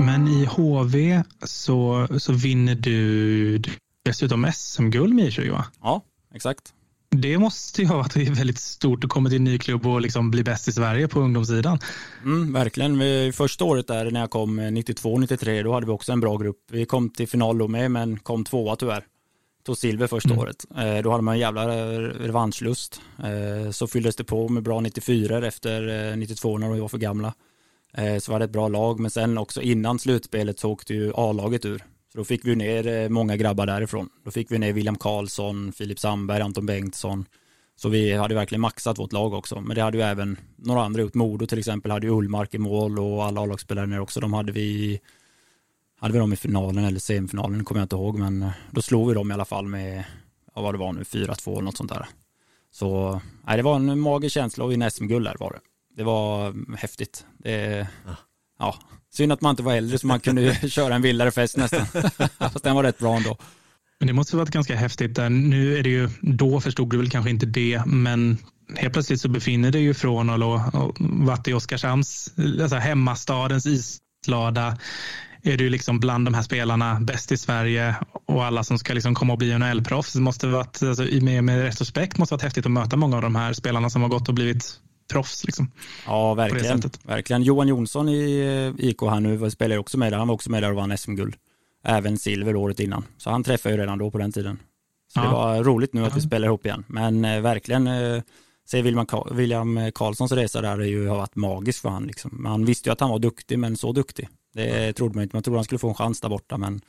Men i HV så, så vinner du dessutom SM-guld med I20 va? Ja, exakt. Det måste ju ha varit väldigt stort att komma till en ny klubb och liksom bli bäst i Sverige på ungdomssidan. Mm, verkligen. Första året där när jag kom 92-93 då hade vi också en bra grupp. Vi kom till final då med men kom tvåa tyvärr. Tog silver första mm. året. Eh, då hade man en jävla revanschlust. Eh, så fylldes det på med bra 94 efter 92 eh, när vi var för gamla. Så var det ett bra lag men sen också innan slutspelet så åkte ju A-laget ur. Så då fick vi ner eh, många grabbar därifrån. Då fick vi ner William Karlsson, Filip Sandberg, Anton Bengtsson. Så vi hade verkligen maxat vårt lag också. Men det hade ju även några andra gjort. Modo till exempel hade ju Ullmark i mål och alla A-lagsspelare också. De hade vi hade vi dem i finalen eller semifinalen, kommer jag inte ihåg. Men eh, då slog vi dem i alla fall med, ja, vad det var nu, 4-2 eller något sånt där. Så nej, det var en magisk känsla och vinna SM-guld där var det. Det var häftigt. Det, ja. ja. Synd att man inte var äldre så man kunde köra en vildare fest nästan. Fast den var rätt bra ändå. Men det måste ha varit ganska häftigt. Där. Nu är det ju, då förstod du väl kanske inte det, men helt plötsligt så befinner du ju från och, och varit i Oskarshamns, alltså hemmastadens islada är du liksom bland de här spelarna bäst i Sverige och alla som ska liksom komma och bli NHL-proffs. Det måste varit, alltså, med, med retrospekt måste varit häftigt att möta många av de här spelarna som har gått och blivit proffs. Liksom, ja, verkligen. verkligen. Johan Jonsson i eh, IK här nu spelar också med där. Han var också med där och vann SM-guld. Även silver året innan. Så han träffade ju redan då på den tiden. Så ja. det var roligt nu att vi spelar ihop igen. Men eh, verkligen, eh, se William, William Karlssons resa där är ju, har varit magisk för han. Liksom. Man visste ju att han var duktig, men så duktig. Det trodde man inte. Man trodde han skulle få en chans där borta, men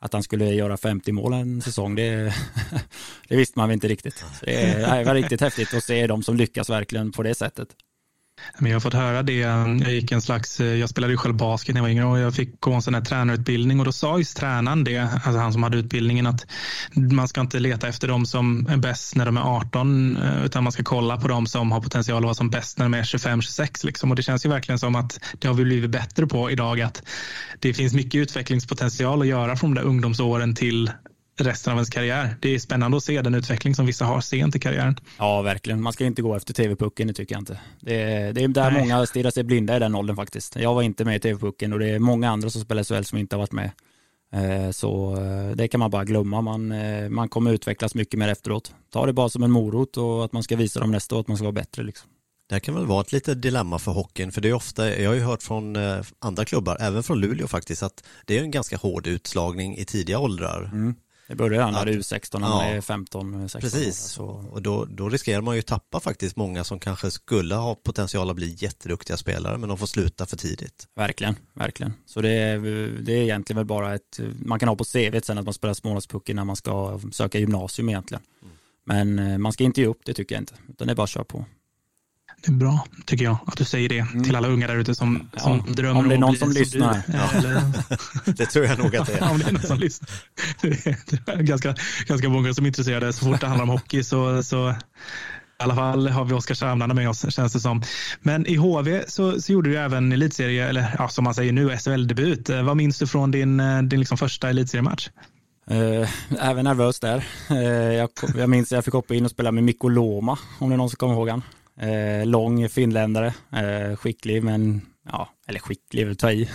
att han skulle göra 50 mål en säsong, det, det visste man inte riktigt. Så det var riktigt häftigt att se de som lyckas verkligen på det sättet. Men jag har fått höra det. Jag gick en slags, eh, jag spelade ju själv basket när jag var yngre och jag fick gå en sån här tränarutbildning och då sa just tränaren det, alltså han som hade utbildningen, att man ska inte leta efter de som är bäst när de är 18 eh, utan man ska kolla på de som har potential att vara som bäst när de är 25-26 liksom. Och det känns ju verkligen som att det har vi blivit bättre på idag att det finns mycket utvecklingspotential att göra från de där ungdomsåren till resten av ens karriär. Det är spännande att se den utveckling som vissa har sent i karriären. Ja, verkligen. Man ska inte gå efter TV-pucken, det tycker jag inte. Det är, det är där Nej. många stirrar sig blinda i den åldern faktiskt. Jag var inte med i TV-pucken och det är många andra som spelar SHL som inte har varit med. Eh, så eh, det kan man bara glömma. Man, eh, man kommer utvecklas mycket mer efteråt. Ta det bara som en morot och att man ska visa dem nästa år att man ska vara bättre. Liksom. Det kan väl vara ett litet dilemma för hockeyn, för det är ofta, jag har ju hört från andra klubbar, även från Luleå faktiskt, att det är en ganska hård utslagning i tidiga åldrar. Mm. Börjar redan när du är 16, när man är 15, 16 Precis, år, och då, då riskerar man ju tappa faktiskt många som kanske skulle ha potential att bli jätteduktiga spelare, men de får sluta för tidigt. Verkligen, verkligen. Så det är, det är egentligen väl bara ett, man kan ha på CV sen att man spelar smålandspucken när man ska söka gymnasium egentligen. Mm. Men eh, man ska inte ge upp, det tycker jag inte, utan det är bara att köra på. Det är bra, tycker jag, att du säger det mm. till alla unga där ute som, som ja, drömmer om det är någon som lyssnar. Ja. det tror jag nog att det är. om det är någon som lyssnar. Det är ganska, ganska många som är intresserade. Så fort det handlar om hockey så, så i alla fall har vi Oskarshamnarna med oss, känns det som. Men i HV så, så gjorde du även elitserie, eller ja, som man säger nu, SHL-debut. Vad minns du från din, din liksom första elitseriematch? Uh, även nervös där. Uh, jag, jag minns att jag fick hoppa in och spela med Mikko Loma, om det är någon som kommer ihåg han. Eh, lång finländare, eh, skicklig men, ja, eller skicklig, vill ta i.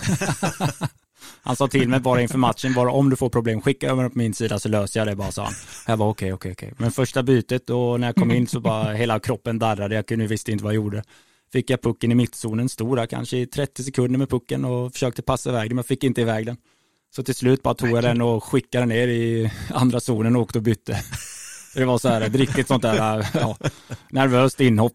han sa till mig bara inför matchen, bara om du får problem, skicka över på min sida så löser jag det bara, sa han. Jag var okej, okay, okej, okay, okej. Okay. Men första bytet och när jag kom in så bara hela kroppen darrade, jag kunde visste inte vad jag gjorde. Fick jag pucken i mittzonen, stora kanske i 30 sekunder med pucken och försökte passa iväg den, men fick inte iväg den. Så till slut bara tog jag den och skickade ner i andra zonen och åkte och bytte. Det var så här ett riktigt sånt där ja, nervöst inhopp.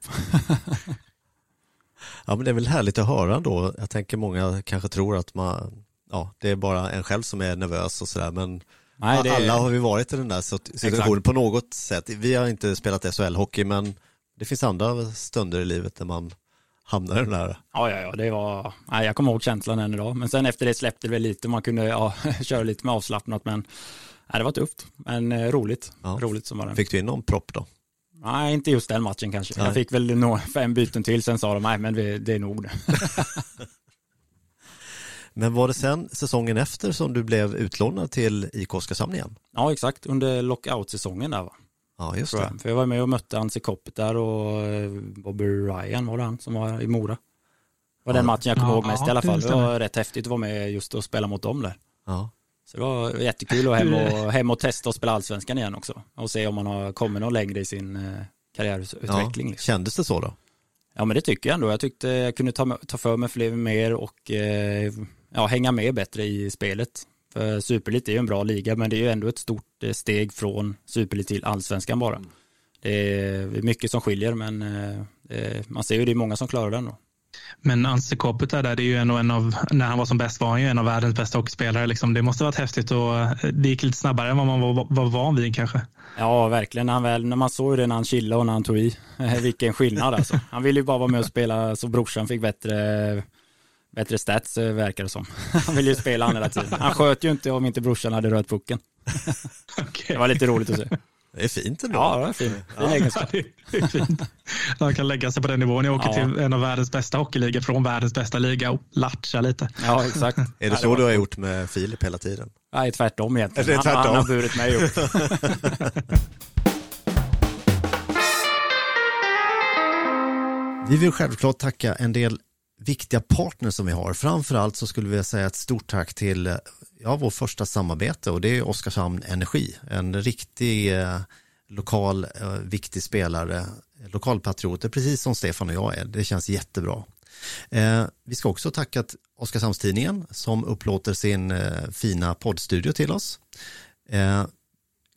Ja men det är väl härligt att höra då. Jag tänker många kanske tror att man, ja det är bara en själv som är nervös och sådär men Nej, det... alla har vi varit i den där situationen på något sätt. Vi har inte spelat SHL-hockey men det finns andra stunder i livet där man hamnar i den där. Ja, ja, ja, det var, nej, jag kommer ihåg känslan än idag. Men sen efter det släppte det väl lite, man kunde ja, köra lite med avslappnat men Nej, det var tufft, men eh, roligt. Ja. roligt som var det. Fick du in någon propp då? Nej, inte just den matchen kanske. Nej. Jag fick väl nå fem byten till, sen sa de nej, men det är nog det. men var det sen säsongen efter som du blev utlånad till IK Oskarshamn igen? Ja, exakt, under lockout-säsongen där va. Ja, just det. För jag var med och mötte Anse Koppet där och eh, Bobby Ryan var det han som var i Mora. Det var ja. den matchen jag kommer ja, ihåg mest i alla fall. Det var rätt häftigt att vara med just och spela mot dem där. Ja. Så det var jättekul att hem och, hem och testa och spela allsvenskan igen också. Och se om man har kommit någon längre i sin eh, karriärutveckling. Ja, liksom. kändes det så då? Ja men det tycker jag ändå. Jag tyckte jag kunde ta, ta för mig fler mer och eh, ja, hänga med bättre i spelet. För Superlit är ju en bra liga men det är ju ändå ett stort eh, steg från Superlit till allsvenskan bara. Det är mycket som skiljer men eh, man ser ju det är många som klarar den då. Men Anse Kopitar där, det är ju en, en av, när han var som bäst var han ju en av världens bästa hockeyspelare. Liksom. Det måste ha varit häftigt och eh, det gick lite snabbare än vad man var, var van vid kanske. Ja, verkligen. När, han väl, när man såg det när han chillade och när han tog i. Vilken skillnad alltså. Han ville ju bara vara med och spela så brorsan fick bättre, bättre stats verkar det som. Han ville ju spela han hela tiden. Han sköt ju inte om inte brorsan hade rört pucken. Okay. Det var lite roligt att se. Det är fint ändå. Ja, det är fint. Det är egenskap. Ja, det är fint. Han kan lägga sig på den nivån. Jag åker ja. till en av världens bästa hockeyligor från världens bästa liga och latcha lite. Ja, exakt. är det så du har gjort med Filip hela tiden? Nej, tvärtom egentligen. Det är tvärtom. Han, han har burit mig upp. Vi vill självklart tacka en del viktiga partners som vi har. Framförallt så skulle vi säga ett stort tack till ja, vår första samarbete och det är Oskarshamn Energi. En riktig eh, lokal eh, viktig spelare, lokalpatrioter, precis som Stefan och jag är. Det känns jättebra. Eh, vi ska också tacka Oskarshamnstidningen som upplåter sin eh, fina poddstudio till oss. Eh,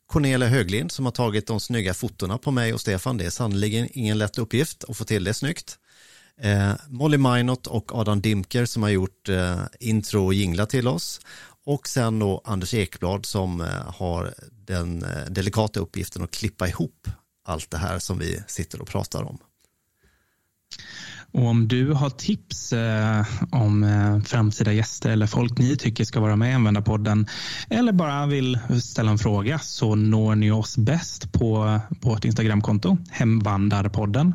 Cornelia Höglind som har tagit de snygga fotona på mig och Stefan. Det är sannerligen ingen lätt uppgift att få till det snyggt. Eh, Molly Minot och Adam Dimker som har gjort eh, intro och jingla till oss. Och sen då Anders Ekblad som eh, har den eh, delikata uppgiften att klippa ihop allt det här som vi sitter och pratar om. Och om du har tips eh, om eh, framtida gäster eller folk ni tycker ska vara med i Användarpodden eller bara vill ställa en fråga så når ni oss bäst på, på vårt Instagramkonto, Hemvandarpodden.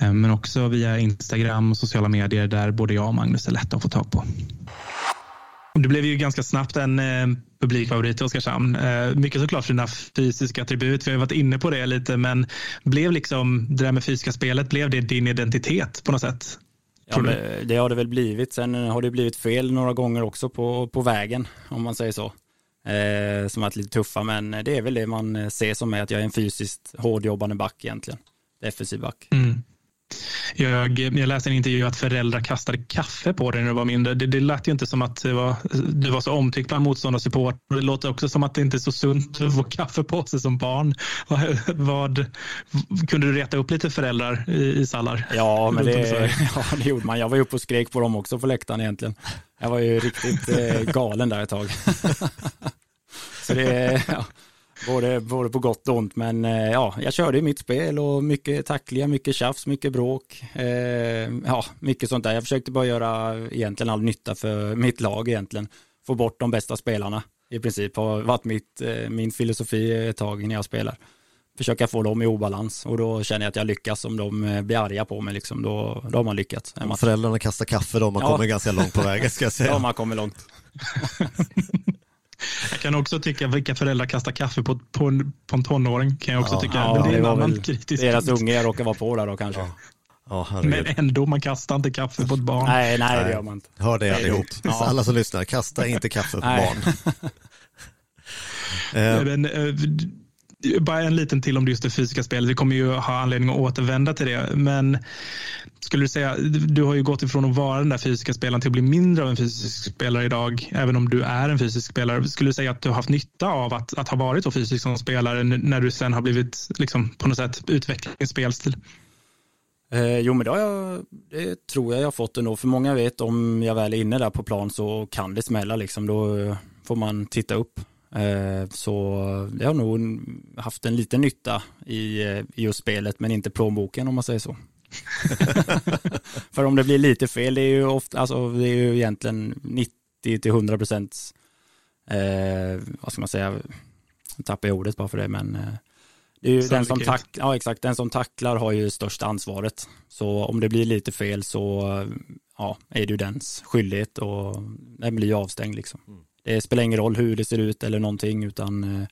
Eh, men också via Instagram och sociala medier där både jag och Magnus är lätta att få tag på. Det blev ju ganska snabbt en eh, publikfavorit i Oskarshamn. Eh, mycket såklart för dina fysiska attribut. Vi har varit inne på det lite, men blev liksom det där med fysiska spelet, blev det din identitet på något sätt? Ja, det har det väl blivit. Sen har det blivit fel några gånger också på, på vägen, om man säger så. Eh, som varit lite tuffa, men det är väl det man ser som är att jag är en fysiskt hårdjobbande back egentligen. Defensiv back. Mm. Jag, jag läste en intervju att föräldrar kastade kaffe på dig när du var mindre. Det, det lät ju inte som att var, du var så omtyckt bland motståndarsupport. Det låter också som att det inte är så sunt att få kaffe på sig som barn. Vad, vad, kunde du reta upp lite föräldrar i, i Sallar? Ja, men det, ja, det gjorde man. Jag var ju uppe och skrek på dem också på läktaren egentligen. Jag var ju riktigt eh, galen där ett tag. så det, ja, Både, både på gott och ont, men eh, ja, jag körde mitt spel och mycket tackliga, mycket tjafs, mycket bråk. Eh, ja, mycket sånt där. Jag försökte bara göra egentligen all nytta för mitt lag egentligen. Få bort de bästa spelarna i princip har varit mitt, eh, min filosofi ett tag när jag spelar. Försöka få dem i obalans och då känner jag att jag lyckas om de eh, blir arga på mig liksom, då, då har man lyckats. Om föräldrarna kastar kaffe då, man ja. kommer ganska långt på vägen ska jag säga. Ja, man kommer långt. Jag kan också tycka vilka föräldrar kastar kaffe på, på, en, på en tonåring. Kan jag också ja, tycka. Ja, Men det är en annan kritisk Deras unge jag råkar vara på där då kanske. Ja. Men ändå, man kastar inte kaffe på ett barn. Nej, nej, det gör man inte. Hör det allihop. Ja. Alla som lyssnar, kasta inte kaffe på nej. barn. Men, eh, bara en liten till om just det fysiska spelet. Vi kommer ju ha anledning att återvända till det. Men skulle du säga, du har ju gått ifrån att vara den där fysiska spelaren till att bli mindre av en fysisk spelare idag, även om du är en fysisk spelare. Skulle du säga att du har haft nytta av att, att ha varit så fysisk som spelare när du sen har blivit liksom, på något sätt utvecklat din spelstil? Eh, jo, men det, jag, det tror jag jag har fått ändå. För många vet om jag väl är inne där på plan så kan det smälla liksom. Då får man titta upp. Eh, så det har nog haft en liten nytta i, eh, i just spelet, men inte plånboken om man säger så. För om det blir lite fel, det är ju ofta, alltså det är ju egentligen 90 till 100 procent, eh, vad ska man säga, jag tappar jag ordet bara för det, men eh, det är ju den som, tack, ja, exakt, den som tacklar har ju största ansvaret. Så om det blir lite fel så ja, är det ju dens skyldighet och den blir ju avstängd liksom. Mm. Det spelar ingen roll hur det ser ut eller någonting utan eh,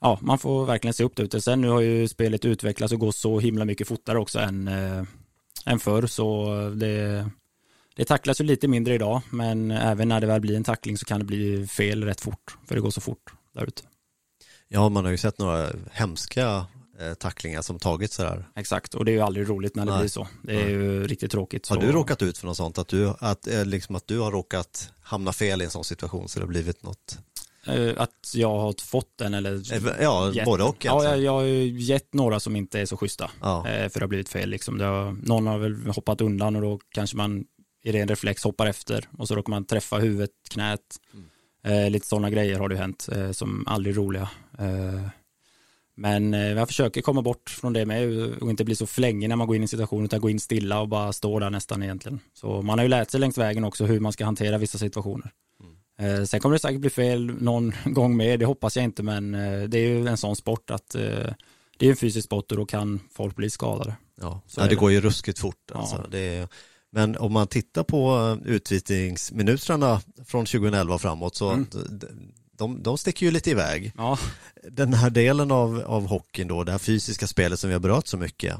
ja, man får verkligen se upp det. Sen nu har ju spelet utvecklats och går så himla mycket fortare också än, eh, än förr. Så det, det tacklas ju lite mindre idag, men även när det väl blir en tackling så kan det bli fel rätt fort, för det går så fort där ute. Ja, man har ju sett några hemska tacklingar som tagits sådär. Exakt, och det är ju aldrig roligt när det Nej. blir så. Det är ju riktigt tråkigt. Har så... du råkat ut för något sånt? Att du, att, eh, liksom att du har råkat hamna fel i en sån situation så det har blivit något? Eh, Att jag har fått den eller? Eh, Ja, gett- både och. Ja, jag, jag har ju gett några som inte är så schyssta. Ja. Eh, För det har blivit fel liksom. Har, någon har väl hoppat undan och då kanske man i ren reflex hoppar efter och så råkar man träffa huvudet, knät. Eh, lite sådana grejer har det hänt eh, som aldrig roliga. Eh, men eh, jag försöker komma bort från det med och inte bli så flängig när man går in i situationen utan gå in stilla och bara stå där nästan egentligen. Så man har ju lärt sig längs vägen också hur man ska hantera vissa situationer. Eh, sen kommer det säkert bli fel någon gång med, det hoppas jag inte, men eh, det är ju en sån sport att det är en fysisk sport och då kan folk bli skadade. Ja, ja är det går ju ruskigt fort. Ja. Alltså. Det är, men om man tittar på utvisningsminuterna från 2011 och framåt så Mm. De, de, sticker ju lite iväg. Ja, Den här delen av, av hockeyn då, det här fysiska spelet som vi har berört så mycket,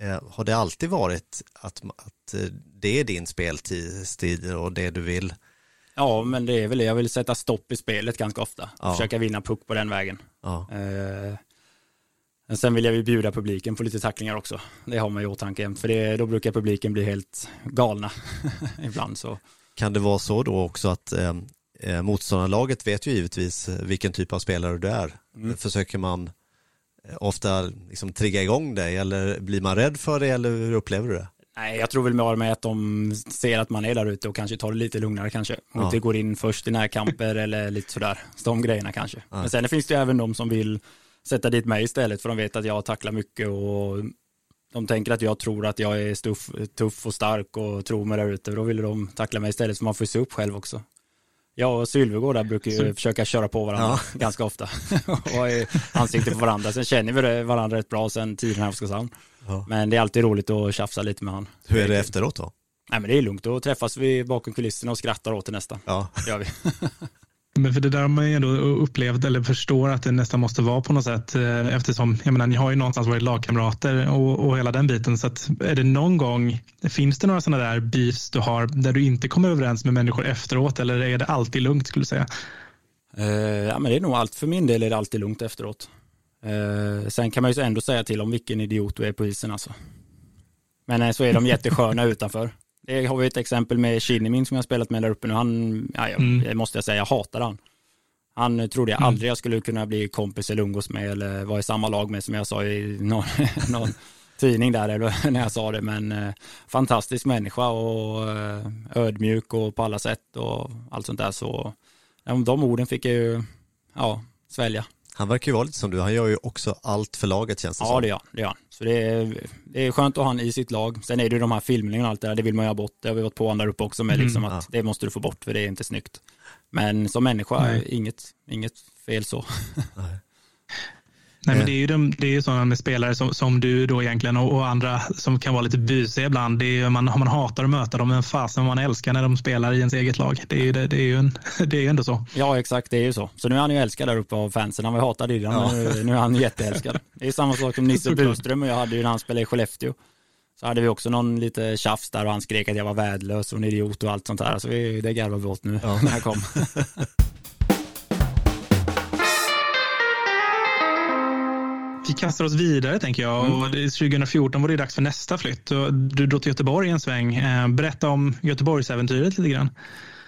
eh, har det alltid varit att, att eh, det är din speltid och det du vill? ja men det är väl det. Jag vill sätta stopp i spelet ganska ofta. Ja. Försöka vinna puck på den vägen. Ja, Eh, men sen vill jag ju bjuda publiken på lite tacklingar också. Det har man i åtanke. För det, då brukar publiken bli helt galna ibland. Så. Kan det vara så då också att eh, eh, motståndarlaget vet ju givetvis eh, vilken typ av spelare du är. Mm. Försöker man eh, ofta liksom trigga igång dig eller blir man rädd för det eller hur upplever du det? Nej, jag tror väl mer med att de ser att man är där ute och kanske tar det lite lugnare kanske. Och Ja. inte går in först i närkamper eller lite sådär. Så De grejerna kanske. Ja. Men sen finns det ju även de som vill sätta dit mig istället för de vet att jag tacklar mycket och de tänker att jag tror att jag är stuff, tuff och stark och tror mig där ute. Då vill de tackla mig istället så man får se upp själv också. Jag och Sylvegård där brukar ju försöka köra på varandra ganska ofta. och är ansikte på varandra. Sen känner vi varandra rätt bra sen tiden här i Oskarshamn. Ja. Men det är alltid roligt att tjafsa lite med han. Hur är det efteråt då? Nej men det är lugnt, då träffas vi bakom kulisserna och skrattar åt det nästan. Ja, Det gör vi. Men för det där har man ju ändå upplevt eller förstår att det nästan måste vara på något sätt eh, eftersom jag menar, ni har ju någonstans varit lagkamrater och, och hela den biten. Så att är det någon gång, finns det några sådana där beefs du har där du inte kommer överens med människor efteråt eller är det alltid lugnt skulle du säga? Eh, ja men det är nog allt, för min del är det alltid lugnt efteråt. Eh, sen kan man ju ändå säga till om vilken idiot du är på isen alltså. Men eh, så är de jättesköna utanför. Det har vi ett exempel med Kinnimin som jag har spelat med där uppe nu. Han, ja, jag, Mm. måste jag säga, jag hatar han. Han trodde jag Mm. aldrig jag skulle kunna bli kompis eller umgås med eller vara i samma lag med som jag sa i någon, någon tidning där eller när jag sa det. Men eh, fantastisk människa och eh, ödmjuk och på alla sätt och allt sånt där. Så ja, de orden fick jag ju ja, svälja. Han verkar ju vara lite som du. Han gör ju också allt för laget känns det Ja som. det han. Det gör han. Så det är, det är skönt att ha han i sitt lag. Sen är det ju de här filmningarna och allt det där, det vill man ju ha bort. Det har vi varit på andra uppe också med Mm, liksom ja. att det måste du få bort för det är inte snyggt. Men som människa, Nej. inget, inget fel så. Nej, Eh. men det är ju, de, det är ju sådana med spelare som, som du då egentligen och, och andra som kan vara lite busiga ibland. Det är, man, man hatar att möta dem, men fasen man älskar när de spelar i ens eget lag. Det är ju, det, det är ju, en, det är ju ändå så. Ja exakt, det är ju så. Så nu är han ju älskad där uppe av fansen. Han var ju hatad innan, Ja. men nu, nu är han jätteälskad. Det är samma sak som Nisse. Buström och jag hade ju när han spelade i Skellefteå. Så hade vi också någon lite tjafs där och han skrek att jag var värdelös och en idiot och allt sånt där. Så vi, det garvade vi åt nu Ja. när jag kom. Vi kastar oss vidare tänker jag. Mm. Och det, 2014 var det dags för nästa flytt. Du drog till Göteborg en sväng. Eh, Berätta om Göteborgsäventyret lite grann.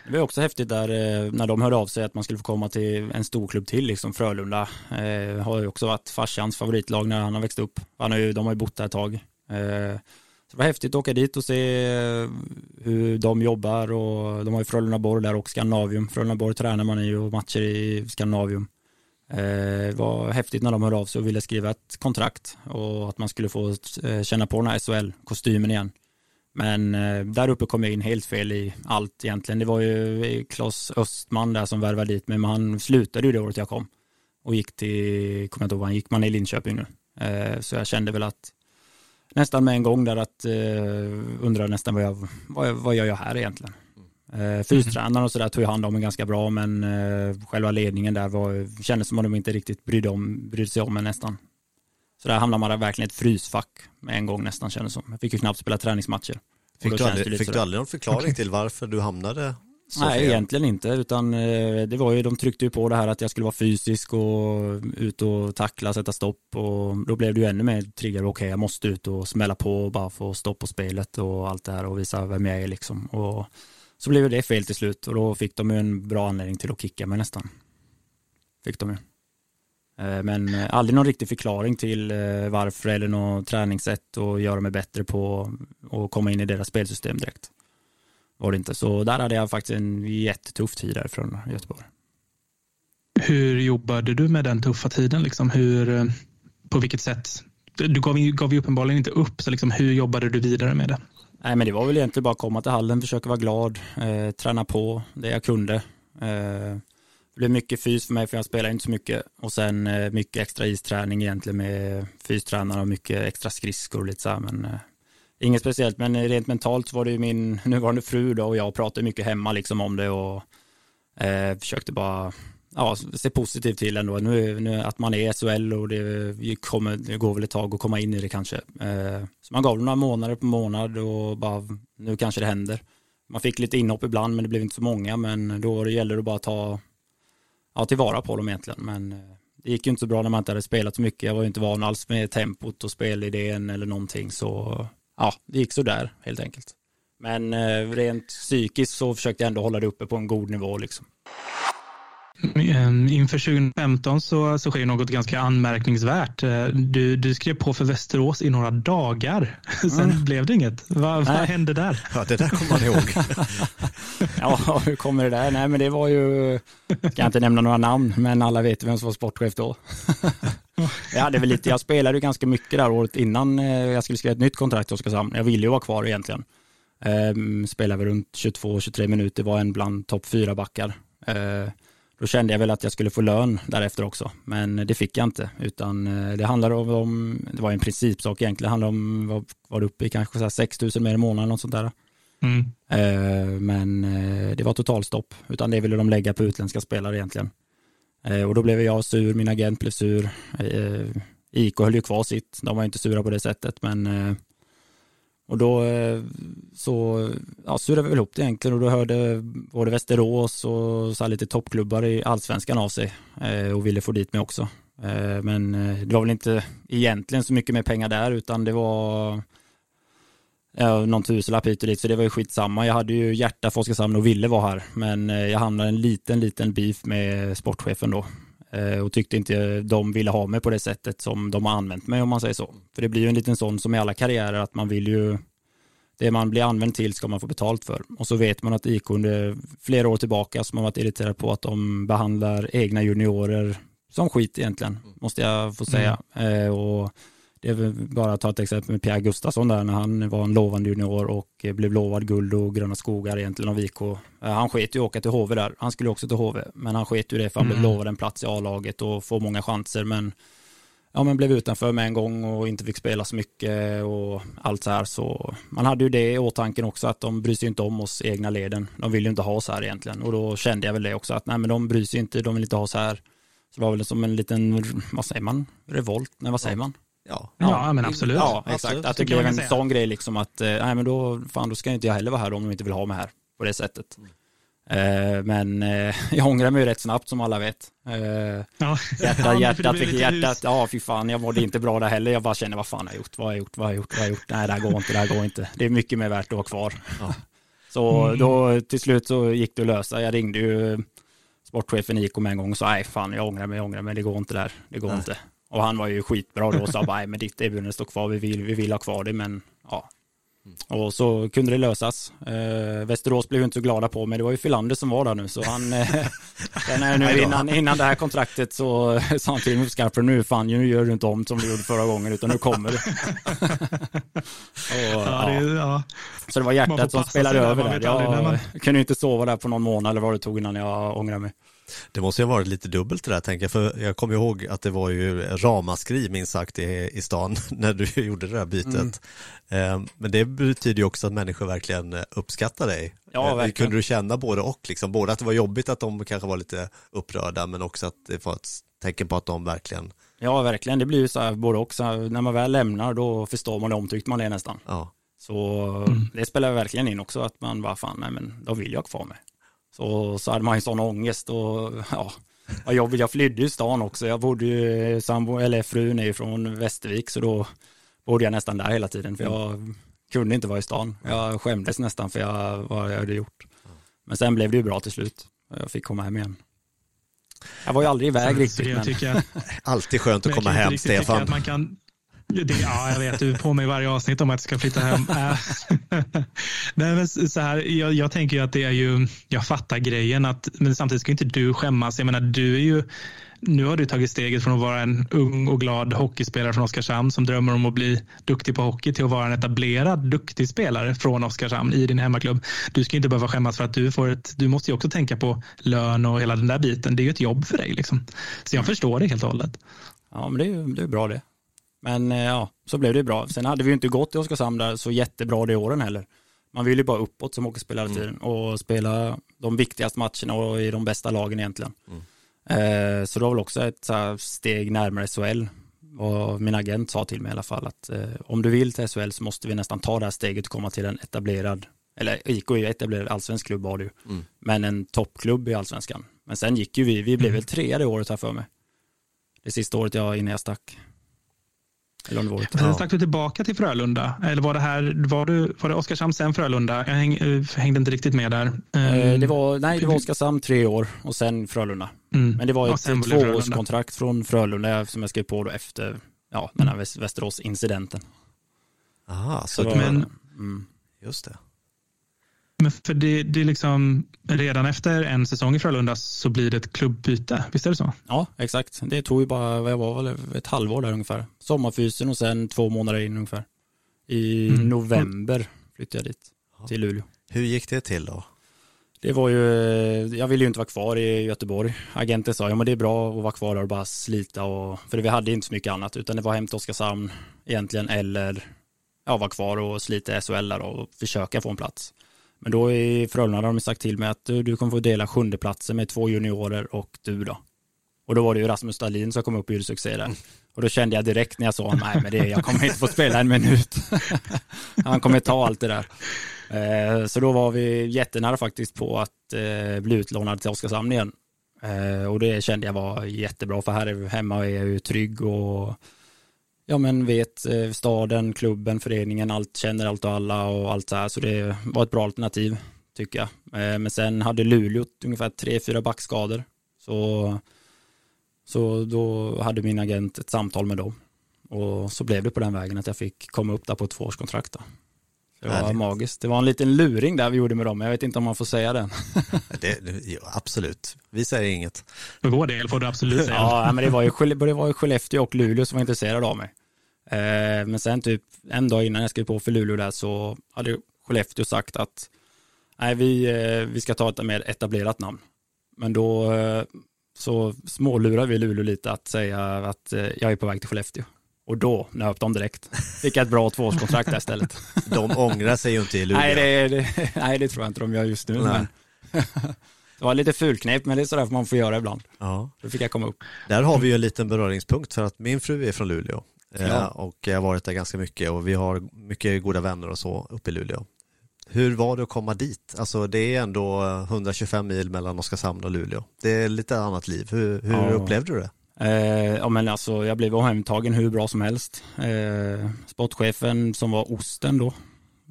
Det var också häftigt där eh, när de hörde av sig att man skulle få komma till en stor klubb till, liksom Frölunda. Eh, har ju också varit farsans favoritlag när han har växt upp. Han har ju, de har ju bott där ett tag. Eh, så det var häftigt att åka dit och se eh, hur de jobbar och de har ju Frölundaborg där och Skandinavium. Frölundaborg tränar man i och matcher i Skandinavium. Eh, Det var häftigt när de hörde av sig och ville skriva ett kontrakt och att man skulle få eh, känna på den här SHL-kostymen igen. Men eh, där uppe kom jag in helt fel i allt egentligen. Det var ju eh, Klas Östman där som värvade dit mig, men han slutade ju det året jag kom. Och gick till, kommer jag inte ihåg, vad han gick man i Linköping nu. Eh, så jag kände väl att nästan med en gång där att eh, nästan vad jag, vad, jag- vad gör jag här egentligen. Eh, fystränaren och sådär tog hand om mig ganska bra, men eh, själva ledningen där var, kändes som att de inte riktigt brydde, om, brydde sig om mig nästan. Så där hamnade man där verkligen i ett frysfack med en gång nästan kändes som. Jag fick ju knappt spela träningsmatcher. Fick, du aldrig, fick du aldrig någon förklaring till varför du hamnade så Nej, fel? egentligen inte, utan eh, det var ju, de tryckte ju på det här att jag skulle vara fysisk och ut och tackla, sätta stopp och då blev det ju ännu mer triggad, okej jag måste ut och smälla på och bara få stopp på spelet och allt det här och visa vem jag är liksom. Och så blev det fel till slut och då fick de ju en bra anledning till att kicka mig nästan. Fick de ju. Eh, men eh, aldrig någon riktig förklaring till eh, varför eller något träningssätt och göra mig bättre på och komma in i deras spelsystem direkt var det inte. Så där hade jag faktiskt en jättetuff tid där från Göteborg. Hur jobbade du med den tuffa tiden? Liksom hur, på vilket sätt? Du gav, gav ju uppenbarligen inte upp, så liksom hur jobbade du vidare med det? Nej men det var väl egentligen bara att komma till hallen, försöka vara glad, eh, träna på det jag kunde. Eh, det blev mycket fys för mig för jag spelar inte så mycket och sen eh, mycket extra isträning egentligen med fystränare och mycket extra skridskor och lite så här men eh, inget speciellt men eh, rent mentalt så var det ju min nuvarande fru då och jag pratade mycket hemma liksom om det och eh, försökte bara ja, se positivt till ändå. Nu, nu att man är i SHL och det, kommer, det går väl ett tag att komma in i det kanske. Eh, så man gav det några månader på månad och bara nu kanske det händer. Man fick lite inhopp ibland men det blev inte så många men då det gäller det bara ta ja, tillvara på dem egentligen. Men eh, det gick ju inte så bra när man inte hade spelat så mycket. Jag var ju inte van alls med tempot och spelidén eller någonting så ja, det gick så där helt enkelt. Men eh, rent psykiskt så försökte jag ändå hålla det uppe på en god nivå liksom. Eh, Inför 2015 så, så sker något ganska anmärkningsvärt. Eh, Du, du skrev på för Västerås i några dagar. Sen blev det inget. Va, vad hände där? Ja, det där kommer man ihåg. Ja, hur kommer det där? Nej, men det var ju, ska inte nämna några namn, men alla vet vem som var sportchef då. Jag hade väl lite, jag spelade ju ganska mycket där året innan eh, jag skulle skriva ett nytt kontrakt i Oskarshamn. Jag ville ju vara kvar egentligen. Ehm, Spelade väl runt 22-23 minuter, var en bland topp fyra backar. Eh, Då kände jag väl att jag skulle få lön därefter också, men det fick jag inte, utan eh, det handlade om, det var en principsak egentligen, det handlade om, vad var det uppe i, kanske så här 6 000 mer i månaden, något sånt där. Mm. Eh, Men eh, det var totalstopp, utan det ville de lägga på utländska spelare egentligen. Och då blev jag sur, min agent blev sur. IK höll ju kvar sitt, de var inte sura på det sättet, men och då eh, så ja, surade vi väl ihop det egentligen och då hörde både Västerås och så här lite toppklubbar i allsvenskan av sig eh, och ville få dit mig också. Eh, men det var väl inte egentligen så mycket mer pengar där utan det var ja, någon tusenlapp hit och dit så det var ju skitsamma. Jag hade ju hjärta för Oskarshamn och ville vara här men jag hamnade i en liten, liten beef med sportchefen då och tyckte inte de ville ha mig på det sättet som de har använt mig om man säger så. För det blir ju en liten sån som i alla karriärer att man vill ju det man blir använd till ska man få betalt för. Och så vet man att IK under flera år tillbaka som har varit irriterad på att de behandlar egna juniorer som skit egentligen, måste jag få säga. Eh, och det är väl bara att ta ett exempel med Pierre Gustafsson där när han var en lovande junior och eh, blev lovad guld och gröna skogar egentligen av IK. Han sket ju åka till HV där, han skulle också till HV, men han sket ju det för han blev Mm. lovad en plats i A-laget och får många chanser men ja, men blev utanför med en gång och inte fick spela så mycket och allt så här. Så man hade ju det i åtanke också att de bryr sig inte om oss egna leden. De vill ju inte ha oss här egentligen och då kände jag väl det också att nej men de bryr sig inte, de vill inte ha oss här. Så det var väl som en liten, vad säger man, revolt, nej vad säger man? Ja, Ja, men absolut. Ja, absolut. exakt. Att Så det blev en säga. sån grej liksom att, eh, nej men då, fan då ska inte jag heller vara här om de inte vill ha mig här på det sättet. Eh, Men eh, jag ångrar mig ju rätt snabbt som alla vet. Eh, Ja. Ja, Hjärtat, hjärtat, fick hjärtat, ja fy fan, jag mådde inte bra där heller. Jag bara känner, vad fan har jag gjort, vad har jag gjort, vad har jag gjort, vad har jag gjort, nej det här går inte, det här går inte. Det är mycket mer värt att vara kvar. Ja. Så Mm. då till slut så gick det att lösa. Jag ringde ju sportchefen i IK med en gång och sa, nej fan jag ångrar mig, jag ångrar mig, det går inte där, det går Nej. inte. Och han var ju skitbra då och sa, nej men ditt erbjudande står kvar, vi vill, vi vill ha kvar det, men ja. Och så kunde det lösas. Eh, Västerås blev ju inte så glada på mig. Det var ju Filander som var där nu. Så han, eh, nu innan, innan det här kontraktet så sa han till mig skarpen, nu fan, nu gör du inte om som du gjorde förra gången, utan nu kommer du. och, Ja, det, ja. Så det var hjärtat som spelade över där. Jag kunde inte sova där på någon månad eller vad det tog innan jag ångrade mig. Det måste ju ha varit lite dubbelt det där tänker jag, för jag kommer ihåg att det var ju ramaskri minst sagt i, i stan när du gjorde det där bytet. Mm. Eh, Men det betyder ju också att människor verkligen uppskattar dig. Ja, Eh, verkligen. Kunde du känna både och, liksom, både att det var jobbigt att de kanske var lite upprörda, men också att det var ett tecken på att de verkligen, Ja, verkligen. Det blir ju så här både också. När man väl lämnar då förstår man hur omtyckt man är nästan. ja, Så mm. det spelar verkligen in också att man bara fan, nej men då vill jag kvar mig. Så, så hade man ju sån ångest och ja, vad jobbigt, jag flydde ju stan också. Jag bodde ju, sambo, eller frun är ju från Västervik så då bodde jag nästan där hela tiden för jag kunde inte vara i stan. Jag skämdes nästan för jag, vad jag hade gjort. Men sen blev det ju bra till slut. Jag fick komma hem igen. Jag var ju aldrig iväg riktigt. Men... Alltid skönt att komma hem, Stefan. Att man kan, det, ja, jag vet. Du är på mig varje avsnitt om att jag ska flytta hem. Äh. Nej, men så här, jag, jag tänker ju att det är ju, jag fattar grejen, att, men samtidigt ska inte du skämmas. Jag menar, du är ju, nu har du tagit steget från att vara en ung och glad hockeyspelare från Oskarshamn som drömmer om att bli duktig på hockey till att vara en etablerad duktig spelare från Oskarshamn i din hemmaklubb. Du ska inte behöva skämmas för att du får ett, du måste ju också tänka på lön och hela den där biten. Det är ju ett jobb för dig liksom. Så jag förstår det helt och hållet. Ja, men det är ju det är bra det. Men eh, ja, så blev det bra. Sen hade vi ju inte gått i Oskarshamn där så jättebra det åren heller. Man vill ju bara uppåt som hockeyspelare mm. tiden och spela de viktigaste matcherna och i de bästa lagen egentligen. Mm. Eh, så det var väl också ett steg närmare SHL. Och min agent sa till mig i alla fall att eh, om du vill till SHL så måste vi nästan ta det här steget och komma till en etablerad, eller IK är ju etablerad allsvensk klubb var ju, mm. men en toppklubb i allsvenskan. Men sen gick ju vi, vi blev väl trea det året här för mig. Det sista året jag innan jag stack. Eller om det var ja. Stack du tillbaka till Frölunda? Eller var det här, var, du, var det Oskarshamn sen Frölunda? Jag häng, eh, hängde inte riktigt med där. Eh, det var, nej, det var Oskarshamn tre år och sen Frölunda. Mm. Men det var ett ja, tvåårskontrakt från Frölunda som jag skrev på då efter ja, den här mm. Västerås-incidenten. Aha, så, så det, men, mm. just det. Men för det, det är liksom redan efter en säsong i Frölunda så blir det ett klubbyte, visst är det så? Ja, exakt. Det tog ju bara, vad jag var väl, ett halvår där ungefär. Sommarfysen och sen två månader in ungefär. I mm. november flyttade jag dit, till Luleå. Hur gick det till då? Det var ju, jag ville ju inte vara kvar i Göteborg. Agenten sa, ja men det är bra att vara kvar där och bara slita och, för vi hade inte så mycket annat utan det var hem till Oskarshamn egentligen eller ja, vara kvar och slita i SHL där och försöka få en plats. Men då i Frölunda har de sagt till mig att du, du kommer få dela sjundeplatsen med två juniorer och du då. Och då var det ju Rasmus Dahlin som kom upp och gjorde succé där. Och då kände jag direkt när jag sa nej men det, jag kommer inte få spela en minut. Han kommer ta allt det där. Eh, så då var vi jättenära faktiskt på att eh, bli utlånad till Oskarshamn igen. Eh, och det kände jag var jättebra för här hemma är jag ju trygg och ja men vet eh, staden, klubben, föreningen, allt känner allt och alla och allt så här. Så det var ett bra alternativ tycker jag. Eh, men sen hade Luleå ungefär tre, fyra backskador. Så, så då hade min agent ett samtal med dem. Och så blev det på den vägen att jag fick komma upp där på ett tvåårskontrakt. Då. Det var Härligt. magiskt. Det var en liten luring där vi gjorde med dem. Jag vet inte om man får säga den. det, ja, absolut. Vi säger inget. För vår del får du absolut säga. ja, men det var, ju, det var ju Skellefteå och Luleå som var intresserade av mig. Eh, men sen typ en dag innan jag skrev på för Luleå där så hade Skellefteå sagt att nej, vi, eh, vi ska ta ett mer etablerat namn. Men då eh, så smålurade vi Luleå lite att säga att jag är på väg till Skellefteå. Och då nöp de direkt. Fick ett bra tvåårskontrakt där istället. De ångrar sig ju inte i Luleå. Nej det, det, nej, det tror jag inte de gör just nu. Men det var lite fulknep, men det är sådär man får göra ibland. Ja. Då fick jag komma upp. Där har vi ju en liten beröringspunkt för att min fru är från Luleå. Ja. Eh, och jag har varit där ganska mycket och vi har mycket goda vänner och så uppe i Luleå. Hur var det att komma dit? Alltså det är ändå 125 mil mellan Oskarshamn och Luleå. Det är lite annat liv. Hur, hur ja. upplevde du det? Eh, ja men alltså jag blev omhändertagen hur bra som helst. Eh, sportchefen som var Osten då,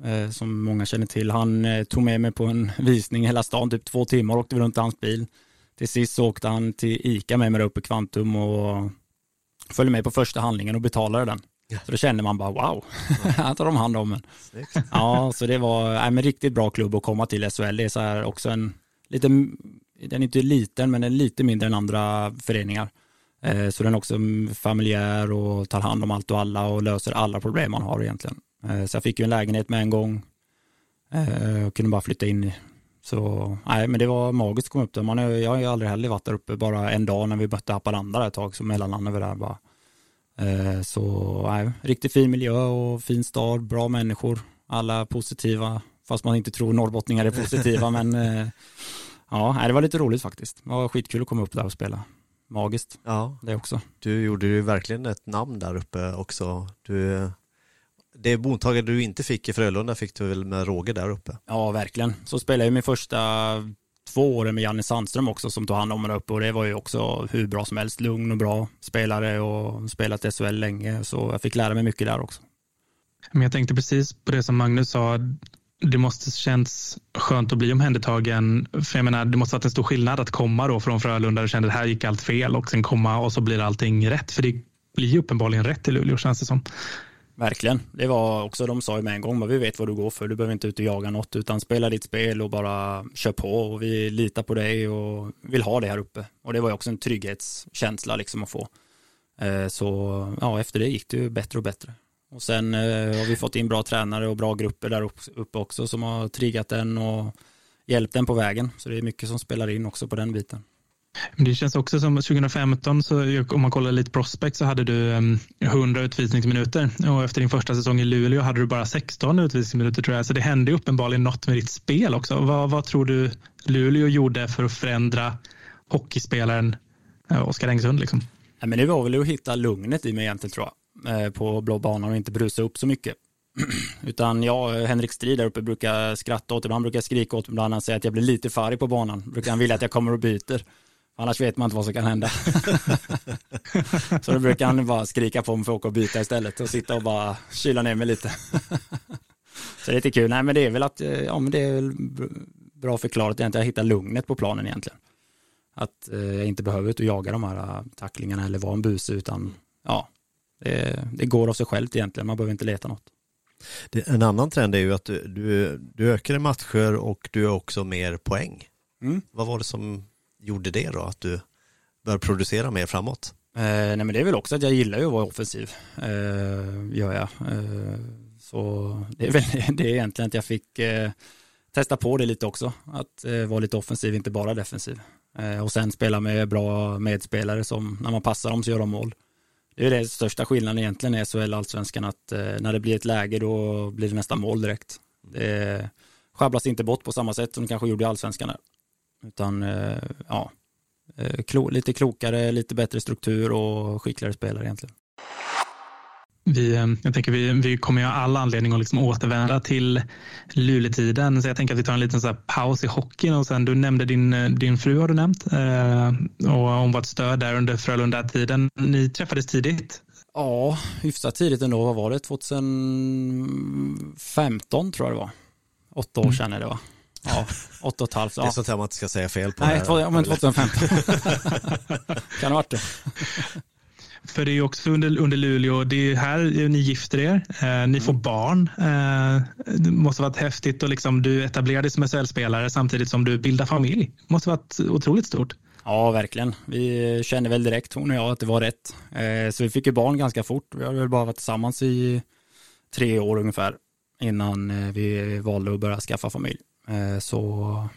eh, som många känner till, han eh, tog med mig på en visning i hela stan, typ två timmar åkte vi runt i hans bil. Till sist så åkte han till ICA med mig upp i Kvantum och följde med på första handlingen och betalade den. Ja. Så då kände man bara wow, här tar de hand om en. Ja, så det var en riktigt bra klubb att komma till SHL. Det är så här också en lite, den är inte liten men den är lite mindre än andra föreningar. Eh, så den är också familjär och tar hand om allt och alla och löser alla problem man har egentligen. Eh, så jag fick ju en lägenhet med en gång eh, och kunde bara flytta in. Så nej, men det var magiskt att komma upp där. Man är, jag har ju aldrig heller varit där uppe, bara en dag när vi mötte Haparanda ett tag, så mellanlandade vi där bara. Så nej, riktigt fin miljö och fin stad, bra människor, alla positiva, fast man inte tror norrbottningar är positiva, men ja, det var lite roligt faktiskt. Det var skitkul att komma upp där och spela magiskt. Ja. Det också. Du gjorde ju verkligen ett namn där uppe också. Du, det mottagande du inte fick i Frölunda fick du väl med Roger där uppe? Ja, verkligen. Så spelade jag min första två åren med Janne Sandström också som tog hand om mig uppe och det var ju också hur bra som helst. Lugn och bra spelare och spelat i SHL länge så jag fick lära mig mycket där också. Men jag tänkte precis på det som Magnus sa. Det måste känns skönt att bli omhändertagen. För jag menar, det måste varit en stor skillnad att komma då från Frölunda och kände att här gick allt fel och sen komma och så blir allting rätt. För det blir ju uppenbarligen rätt i Luleå känns det som. Verkligen. Det var också, de sa ju med en gång, men vi vet vad du går för. Du behöver inte ut och jaga något, utan spela ditt spel och bara kör på. Och vi litar på dig och vill ha det här uppe. Och det var ju också en trygghetskänsla liksom att få. Eh, så ja, efter det gick det ju bättre och bättre. Och sen eh, har vi fått in bra tränare och bra grupper där uppe också som har triggat den och hjälpt den på vägen. Så det är mycket som spelar in också på den biten. Det känns också som 2015, så om man kollar lite prospect så hade du 100 utvisningsminuter och efter din första säsong i Luleå hade du bara 16 utvisningsminuter tror jag. Så det hände uppenbarligen något med ditt spel också. Vad, vad tror du Luleå gjorde för att förändra hockeyspelaren eh, Oskar Engsund? Liksom? Ja, men det var väl att hitta lugnet i mig egentligen tror jag, eh, Eh, på blå banan och inte brusa upp så mycket. Utan jag, Henrik Strid där uppe brukar skratta åt det, han brukar skrika åt mig ibland, han säger att jag blir lite för på banan, brukar han vilja att jag kommer och byter. Annars vet man inte vad som kan hända. så då brukar han bara skrika på mig för att åka och byta istället och sitta och bara kyla ner mig lite. så det är lite kul. Nej men det är väl att, eh, ja men det är väl bra förklarat egentligen. Jag hittar lugnet på planen egentligen. Att eh, jag inte behöver ut och jaga de här äh, tacklingarna eller vara en buse utan ja, det, det går av sig självt egentligen. Man behöver inte leta något. Det, en annan trend är ju att du, du, du ökar i matcher och du har också mer poäng. Mm. Vad var det som gjorde det då, att du började producera mer framåt? Eh, nej men det är väl också att jag gillar ju att vara offensiv, eh, gör jag. Eh, så det är väl det är egentligen att jag fick eh, testa på det lite också, att eh, vara lite offensiv, inte bara defensiv. Eh, och sen spela med bra medspelare som när man passar dem så gör de mål. Det är det största skillnaden egentligen i SHL allsvenskan att när det blir ett läge då blir det nästan mål direkt. Det sjabblas inte bort på samma sätt som det kanske gjorde i allsvenskan. Här. Utan eh, ja, eh, lite klokare, lite bättre struktur och skickligare spelare egentligen. Vi, eh, jag tänker vi, vi kommer ju ha all anledning att liksom återvända till Luletiden. Så jag tänker att vi tar en liten så paus i hockeyn. Och sen, du nämnde din, din fru har du nämnt. och hon var ett stöd där under Frölunda-tiden. Ni träffades tidigt. Ja, hyfsat tidigt ändå. Vad var det? 2015 tror jag det var. Åtta år mm. sedan är det va? Ja, åtta och ett halvt. Ja. Det är sånt här man inte ska säga fel på. Nej, men 2015. kan ha varit det. För det är också under, under Luleå, det är här ni gifter er, eh, ni får mm. barn. Eh, det måste varit häftigt och liksom, du etablerar dig som SHL-spelare samtidigt som du bildar familj. Det måste varit otroligt stort. Ja, verkligen. Vi kände väl direkt, hon och jag, att det var rätt. Eh, så vi fick ju barn ganska fort. Vi har väl bara varit tillsammans i tre år ungefär innan eh, vi valde att börja skaffa familj. Eh, så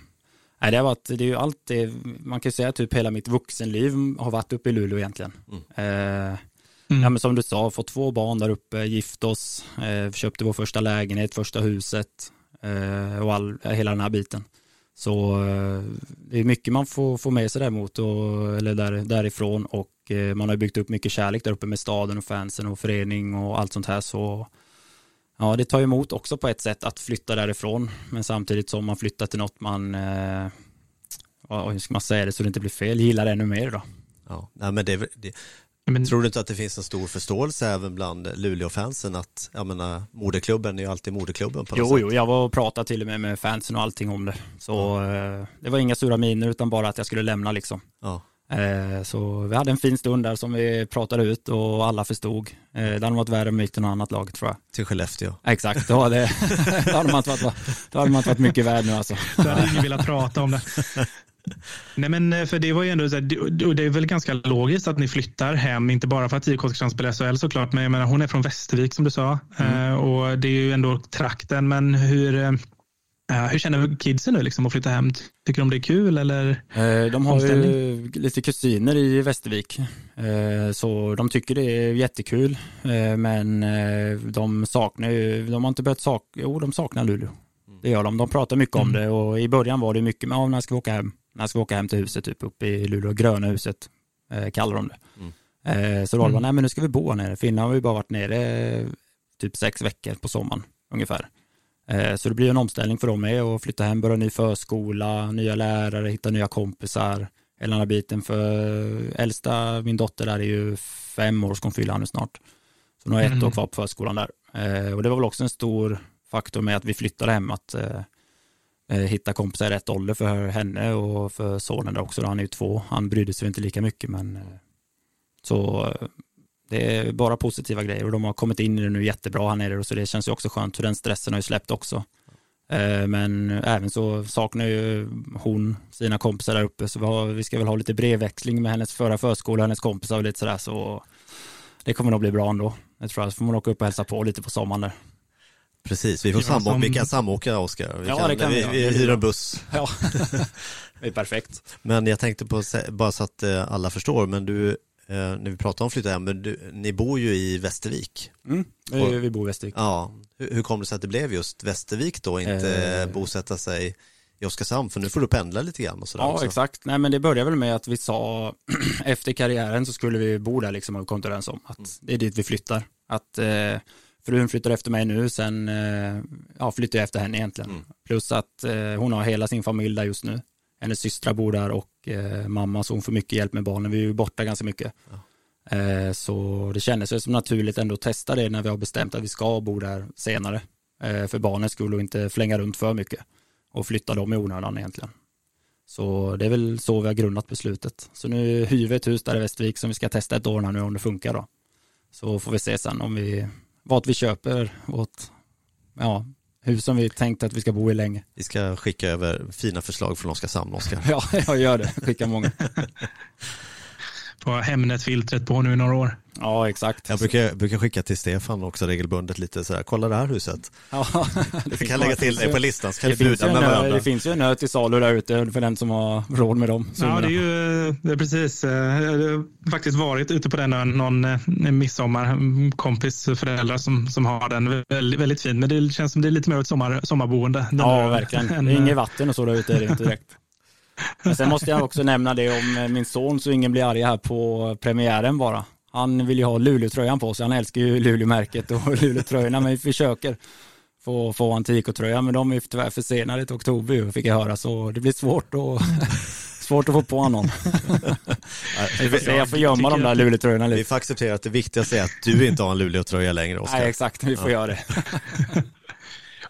nej, det har varit, det är ju allt det, man kan säga typ hela mitt vuxenliv har varit uppe i Luleå egentligen. Mm. Eh, mm. Ja men som du sa, fått två barn där uppe, gift oss, eh, köpte vår första lägenhet, första huset och all, hela den här biten. Så det är mycket man får, får med sig däremot och, eller där, därifrån och man har byggt upp mycket kärlek där uppe med staden och fansen och förening och allt sånt här så Ja, det tar emot också på ett sätt att flytta därifrån, men samtidigt som man flyttar till något man, eh, hur ska man säga det så det inte blir fel, gillar ännu mer då. Ja, nej, men det, det, men, tror du inte att det finns en stor förståelse även bland Luleå-fansen att, jag menar, moderklubben är ju alltid moderklubben på något Jo, sätt. jo, jag var och pratade till och med med fansen och allting om det. Så ja. eh, det var inga sura miner utan bara att jag skulle lämna liksom. Ja. Eh, så vi hade en fin stund där som vi pratade ut och alla förstod. Eh, det hade varit värre om vi gick till något annat lag tror jag. Till Skellefteå. Exakt, då hade, då hade, man, inte varit, då hade man inte varit mycket värd nu alltså. Då hade ingen velat prata om det. Nej men eh, för det var ju ändå så här, det är väl ganska logiskt att ni flyttar hem, inte bara för att IK Oskarshamn spelar SHL såklart, men jag menar hon är från Västervik som du sa mm. och det är ju ändå trakten, men hur hur känner kidsen nu liksom att flytta hem? Tycker de det är kul eller? Eh, de har ju lite kusiner i Västervik. Eh, så de tycker det är jättekul. Eh, men de saknar ju, de har inte börjat sakna, jo de saknar Luleå. Det gör de. De pratar mycket om mm. det och i början var det mycket, men ja, när ska vi åka hem? När ska vi åka hem till huset typ uppe i Luleå? Gröna huset kallar de det. Mm. Så då var det, nej men nu ska vi bo här nere. Finland har ju bara varit nere typ sex veckor på sommaren ungefär. Eh, så det blir en omställning för dem med att flytta hem, börja ny förskola, nya lärare, hitta nya kompisar. Hela den här biten för äldsta, min dotter där är ju fem år, ska hon fylla nu snart. Så hon har ett mm. år kvar på förskolan där. Eh, och det var väl också en stor faktor med att vi flyttade hem, att hitta kompisar i rätt ålder för henne och för sonen där också. Han är ju två, han brydde sig inte lika mycket men så det är bara positiva grejer och de har kommit in i det nu jättebra här nere och så det känns ju också skönt för den stressen har ju släppt också. Eh, men även så saknar ju hon sina kompisar där uppe så vi, har, vi ska väl ha lite brevväxling med hennes förra förskola, hennes kompisar och lite sådär så det kommer nog bli bra ändå. Jag tror att får man åka upp och hälsa på lite på sommaren där. Precis, vi, får samåka, som... vi kan samåka Oskar. Vi, ja, kan, det kan vi, vi, vi hyr en buss. Ja, det är perfekt. Men jag tänkte på, bara så att eh, alla förstår, men du när vi pratar om flytta hem, men du, ni bor ju i Västervik. Mm, vi, vi bor i Västervik. Ja, hur, hur kom det sig att det blev just Västervik då, inte eh. bosätta sig i Oskarshamn, för nu får du pendla lite grann och sådär Ja, också. exakt. Nej, men det började väl med att vi sa efter karriären så skulle vi bo där liksom och kom överens om att mm. det är dit vi flyttar. Att eh, frun flyttar efter mig nu, sen eh, ja, flyttar jag efter henne egentligen. Mm. Plus att eh, hon har hela sin familj där just nu hennes systrar bor där och eh, mamma så hon får mycket hjälp med barnen. Vi är ju borta ganska mycket. Ja. Eh, så det kändes som naturligt ändå att testa det när vi har bestämt att vi ska bo där senare. Eh, för barnens skull och inte flänga runt för mycket och flytta dem i onödan egentligen. Så det är väl så vi har grundat beslutet. Så nu hyr vi ett hus där i Västervik som vi ska testa ett år nu om det funkar då. Så får vi se sen om vi, vart vi köper vårt, ja, hus som vi tänkt att vi ska bo i länge. Vi ska skicka över fina förslag från Oskarshamn, Oskar. ja, jag gör det. Skicka många. På Hemnet-filtret på nu i några år. Ja, exakt. Jag brukar, brukar skicka till Stefan också regelbundet lite sådär, kolla det här huset. Ja, det kan lägga till dig på listan så kan det vi bjuda med varandra. Det finns ju en ö till salu där ute för den som har råd med dem. Ja, det är ju det är precis. Eh, jag har faktiskt varit ute på den ön någon eh, midsommar. Kompis föräldrar som, som har den. Väldigt, väldigt fin, men det känns som det är lite mer ett sommar, sommarboende. Ja, verkligen. Det är inget vatten och så där ute är det inte direkt. Men sen måste jag också nämna det om eh, min son så ingen blir arg här på premiären bara. Han vill ju ha Luleå-tröjan på sig. Han älskar ju Luleå-märket och Luleå-tröjorna. Men vi försöker få, få Antiko-tröja. Men de är tyvärr försenade till oktober fick jag höra. Så det blir svårt att, svårt att få på honom. vi får se, jag får gömma de där Luleå-tröjorna lite. Vi får acceptera att det viktigaste är att du inte har en Luleå-tröja längre, Oskar. Nej, exakt. Vi får ja. göra det.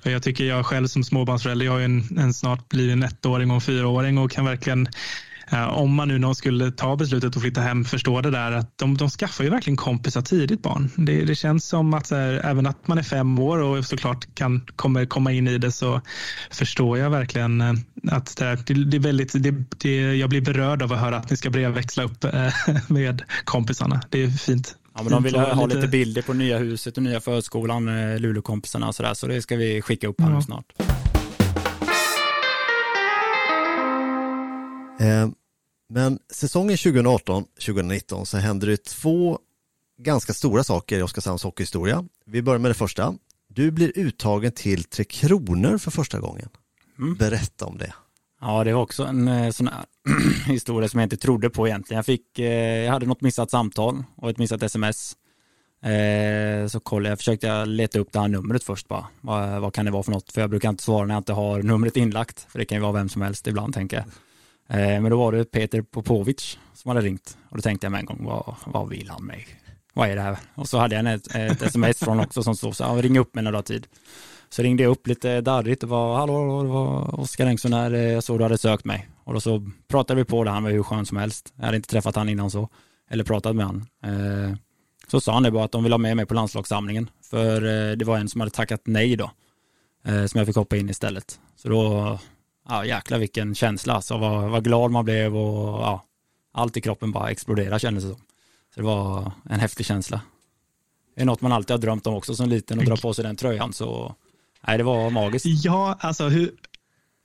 Eh, jag tycker jag själv som småbarnsförälder, jag har en, en snart blivit ettåring och fyraåring och kan verkligen eh, om man nu någon skulle ta beslutet att flytta hem förstå det där att de, de skaffar ju verkligen kompisar tidigt barn. Det, det känns som att här, även att man är fem år och såklart kan kommer komma in i det så förstår jag verkligen eh, att det, det är väldigt, det, det, jag blir berörd av att höra att ni ska brevväxla upp med kompisarna. Det är fint. Ja, men de vill ha lite... lite bilder på nya huset och nya förskolan, Luleåkompisarna och sådär, så det ska vi skicka upp här ja. snart. Eh, men säsongen 2018-2019 så händer det två ganska stora saker i Oskarshamns hockeyhistoria. Vi börjar med det första. Du blir uttagen till Tre Kronor för första gången. Mm. Berätta om det. Ja, det var också en eh, sån här historia som jag inte trodde på egentligen. Jag, fick, eh, jag hade något missat samtal och ett missat sms. Eh, så kollade jag, försökte jag leta upp det här numret först bara. Vad, vad kan det vara för något? För jag brukar inte svara när jag inte har numret inlagt. För det kan ju vara vem som helst ibland tänker jag. Men då var det Peter Popovic som hade ringt. Och då tänkte jag med en gång, vad, vad vill han mig? Vad är det här? Och så hade jag ett, ett sms från också som stod så här, ring upp mig när du har tid. Så ringde jag upp lite darrigt och var, hallå, hallå det var Oskar Engström här, jag såg du hade sökt mig. Och då så pratade vi på det, han var hur skön som helst. Jag hade inte träffat han innan så, eller pratat med han. Eh, så sa han det bara att de vill ha med mig på landslagssamlingen. För eh, det var en som hade tackat nej då, eh, som jag fick hoppa in istället. Så då, ja jäklar vilken känsla, alltså vad, vad glad man blev och ja, allt i kroppen bara exploderade kändes det som. Så det var en häftig känsla. Det är något man alltid har drömt om också som liten och dra på sig den tröjan så Nej, det var magiskt. Ja, alltså hur,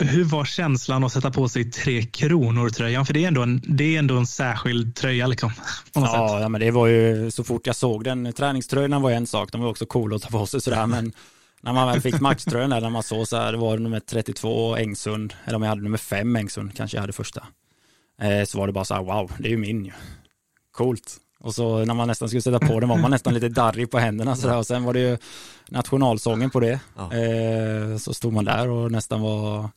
hur var känslan att sätta på sig Tre Kronor-tröjan? För det är ändå en, det är ändå en särskild tröja. Liksom, ja, ja, men det var ju så fort jag såg den. Träningströjorna var en sak, de var också coola att ta på sig sådär, men när man väl fick matchtröjan där, när man såg så här, det var nummer 32 Engsund, eller om jag hade nummer 5 Engsund, kanske jag hade första. Eh, så var det bara så här, wow, det är ju min ju. Coolt. Och så när man nästan skulle sätta på den var man nästan lite darrig på händerna sådär. och sen var det ju nationalsången på det. Ja. Eh, så stod man där och nästan var,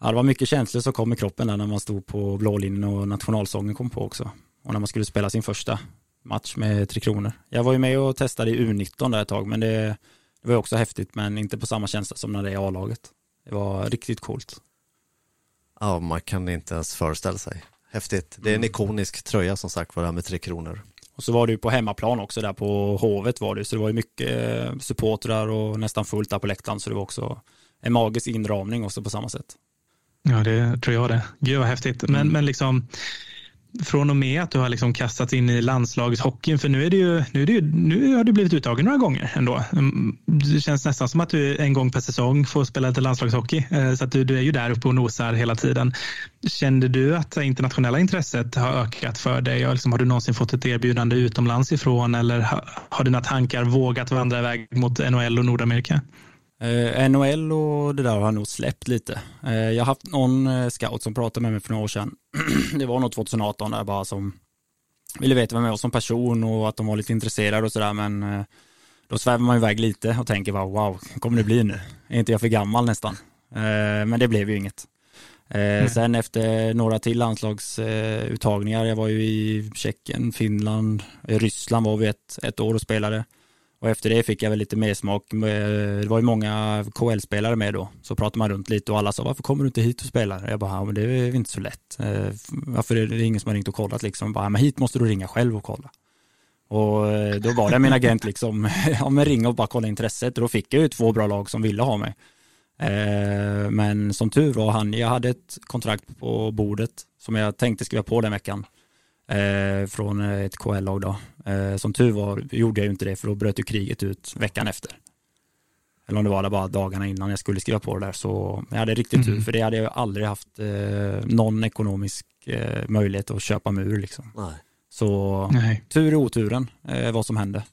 ja det var mycket känslor som kom i kroppen där när man stod på blå linjen och nationalsången kom på också. Och när man skulle spela sin första match med Tre Kronor. Jag var ju med och testade i U19 där ett tag men det, det var också häftigt men inte på samma känsla som när det är A-laget. Det var riktigt coolt. Ja, man kan inte ens föreställa sig. Häftigt. Det är en ikonisk tröja som sagt var det här med Tre Kronor. Och så var det ju på hemmaplan också där på Hovet var det, så det var ju mycket eh, supportrar och nästan fullt där på läktaren, så det var också en magisk inramning också på samma sätt. Ja, det tror jag det. Gud vad häftigt. Men, men liksom från och med att du har liksom kastats in i landslagshockeyn, för nu, är det ju, nu, är det ju, nu har du blivit uttagen några gånger ändå. Mm, det känns nästan som att du en gång per säsong får spela lite landslagshockey, eh, så att du, du är ju där uppe och nosar hela tiden. Kände du att det internationella intresset har ökat för dig? Och liksom, har du någonsin fått ett erbjudande utomlands ifrån eller har, har dina tankar vågat vandra iväg mot NHL och Nordamerika? Eh, NHL och det där har jag nog släppt lite. Eh, jag har haft någon eh, scout som pratade med mig för några år sedan. det var nog 2018 där bara som ville veta vem jag var som person och att de var lite intresserade och sådär men eh, då svävar man iväg lite och tänker bara wow, kommer det bli nu? Är inte jag för gammal nästan? Eh, men det blev ju inget. Eh, sen efter några till landslagsuttagningar, jag var ju i Tjeckien, Finland, Ryssland var vi ett, ett år och spelade. Och efter det fick jag väl lite mer smak. Eh, det var ju många KL-spelare med då. Så pratade man runt lite och alla sa varför kommer du inte hit och spelar? Jag bara, ja, men det är inte så lätt. Eh, varför är det ingen som har ringt och kollat liksom? Jag Bara, men hit måste du ringa själv och kolla. Och eh, då var det min agent liksom, ja men ringa och bara kolla intresset. Och då fick jag ju två bra lag som ville ha mig. Men som tur var han, jag hade ett kontrakt på bordet som jag tänkte skriva på den veckan. Eh, från ett KL-lag då. Eh, som tur var gjorde jag ju inte det för då bröt ju kriget ut veckan efter. Eller om det var bara dagarna innan jag skulle skriva på det där. Så jag hade riktigt tur Mm. för det hade jag aldrig haft eh, någon ekonomisk eh, möjlighet att köpa mig ur liksom. Nej. Så Nej. tur i oturen eh, vad som hände.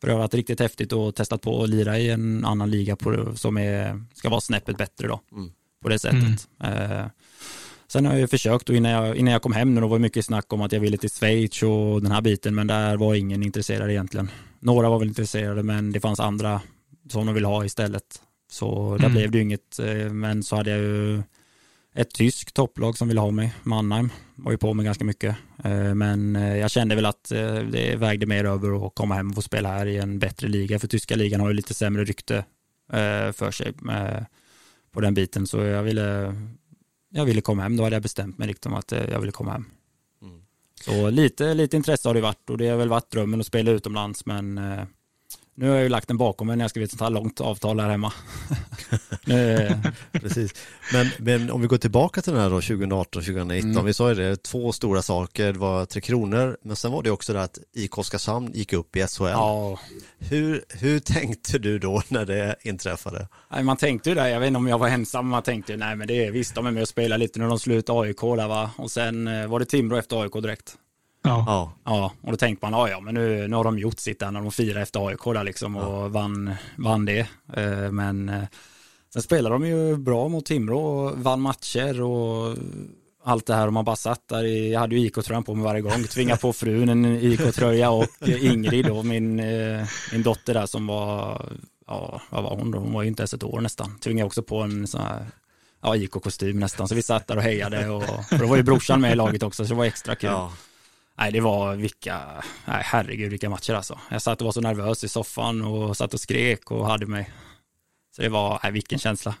För det har varit riktigt häftigt att testa på att lira i en annan liga på, som är, ska vara snäppet bättre då. Mm. På det sättet. Eh, sen har jag ju försökt och innan jag, innan jag kom hem nu då var det mycket snack om att jag ville till Schweiz och den här biten men där var ingen intresserad egentligen. Några var väl intresserade men det fanns andra som de ville ha istället. Så där Mm. blev det ju inget. eh, Men så hade jag ju ett tyskt topplag som ville ha mig, Mannheim, var ju på mig ganska mycket. Eh, Men eh, jag kände väl att det vägde mer över att komma hem och få spela här i en bättre liga, för tyska ligan har ju lite sämre rykte för sig på den biten, så jag ville, jag ville komma hem, då hade jag bestämt mig liksom att eh, jag ville komma hem. Mm. Så lite, lite intresse har det varit och det har väl varit drömmen att spela utomlands, men eh, nu har jag ju lagt den bakom mig när jag skrivit ett sånt här långt avtal här hemma. Precis. Men, men om vi går tillbaka till den här då 2018-2019, Mm. vi sa ju det, två stora saker, det var Tre Kronor, men sen var det också det att IK Oskarshamn gick upp i SHL. ja, Hur, hur tänkte du då när det inträffade? Nej, man tänkte ju det, jag vet inte om jag var ensam, man tänkte ju nej men det är visst, de är med och spelar lite när de ut AIK där va. Och sen eh, var det Timrå efter AIK direkt. Ja. Ja, Ja, och då tänkte man, ja ja men nu, nu har de gjort sitt där när de firar efter AIK där liksom och vann, vann det. Eh, Men eh, sen spelade de ju bra mot Timrå och vann matcher och allt det här och man bara satt där, i, jag hade ju IK-tröjan på mig varje gång, tvingade på frun en IK-tröja och Ingrid och min, eh, min dotter där som var, ja vad var hon då, hon var ju inte ens ett år nästan, tvingade också på en sån här Ja, IK-kostym nästan, så vi satt där och hejade och för då var ju brorsan med i laget också, så det var extra kul. ja. Nej, det var vilka, nej herregud vilka matcher alltså. Jag satt och var så nervös i soffan och satt och skrek och hade mig. Så det var, nej vilken känsla.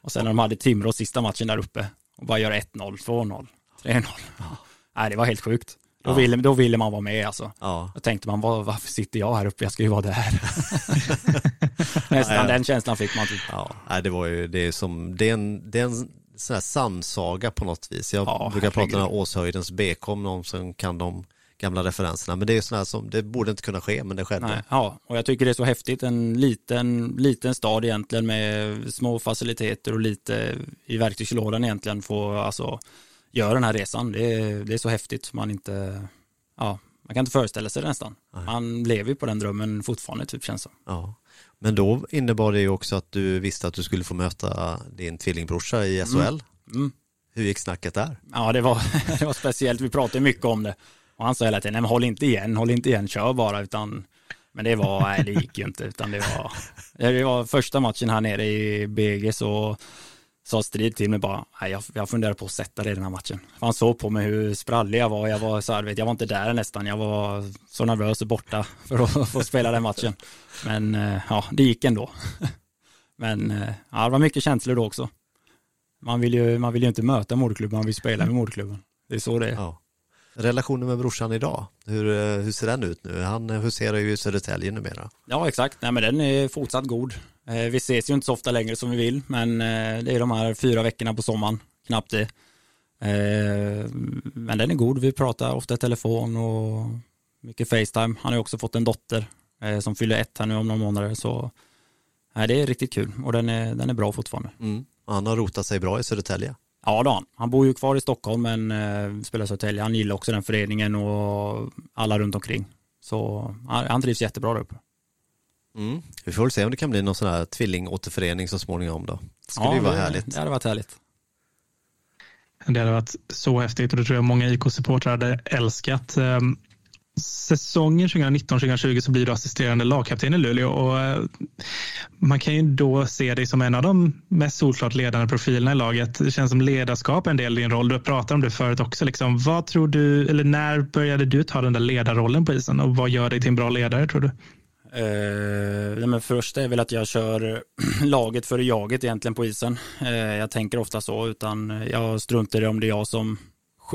Och sen när de hade Timrå sista matchen där uppe och bara göra 1-0, 2-0, 3-0. Nej, det var helt sjukt. Då, Ja. ville, då ville man vara med alltså. ja. Då tänkte man, var, varför sitter jag här uppe? Jag ska ju vara där. Nästan Ja. den känslan fick man typ. Ja, nej, det var ju, det är som, det är en, det är en sån här sannsaga på något vis. Jag Ja, brukar prata om Åshöjdens BK om någon som kan de gamla referenserna, men det är sån här som, det borde inte kunna ske, men det skedde. Nej, ja, och jag tycker det är så häftigt. En liten, liten stad egentligen med små faciliteter och lite i verktygslådan egentligen få alltså göra den här resan. Det är, det är så häftigt. Man inte, ja, man kan inte föreställa sig det nästan. Nej. Man lever ju på den drömmen fortfarande typ känns som. Ja. Men då innebar det ju också att du visste att du skulle få möta din tvillingbrorsa i SHL. Mm. Hur gick snacket där? Ja, det var, det var speciellt. Vi pratade mycket om det. Och han sa hela tiden, nej men håll inte igen, håll inte igen, kör bara, utan men det var, nej det gick ju inte, utan det var, det var första matchen här nere i BG så sa Strid till mig bara, nej jag, jag funderar på att sätta det i den här matchen. Han såg på mig hur sprallig jag var, jag var så här, vet, jag var inte där nästan, jag var så nervös och borta för att få spela den matchen. Men eh, ja, det gick ändå. Men eh, ja, det var mycket känslor då också. Man vill ju, man vill ju inte möta moderklubben, man vill spela med moderklubben. Det är så det är. Ja. Relationen med brorsan idag, hur, eh, hur ser den ut nu? Han huserar ju i Södertälje numera. Ja, exakt. Nej, men den är fortsatt god. Vi ses ju inte så ofta längre som vi vill, men det är de här fyra veckorna på sommaren, knappt det. Men den är god, vi pratar ofta i telefon och mycket Facetime. Han har ju också fått en dotter som fyller ett här nu om några månader, så det är riktigt kul och den är, den är bra fortfarande. Mm. Han har rotat sig bra i Södertälje. Ja, då han. han bor ju kvar i Stockholm men eh, spelar Södertälje. Han gillar också den föreningen och alla runt omkring. Så han, han trivs jättebra där uppe. Mm. Vi får väl se om det kan bli någon sån här tvillingåterförening så småningom då. Det skulle ja, ju vara det, härligt. Det hade varit härligt. Det hade varit så häftigt och det tror jag många IK-supportrar hade älskat. Ehm, säsongen 2019-2020 så blir du assisterande lagkapten i Luleå och eh, man kan ju då se dig som en av de mest solklart ledande profilerna i laget. Det känns som ledarskap är en del i din roll. Du pratat om det förut också. Liksom, vad tror du, eller när började du ta den där ledarrollen på isen och vad gör dig till en bra ledare tror du? Eh, men först är väl att jag kör laget före jaget egentligen på isen. Eh, jag tänker ofta så, utan jag struntar i om det är jag som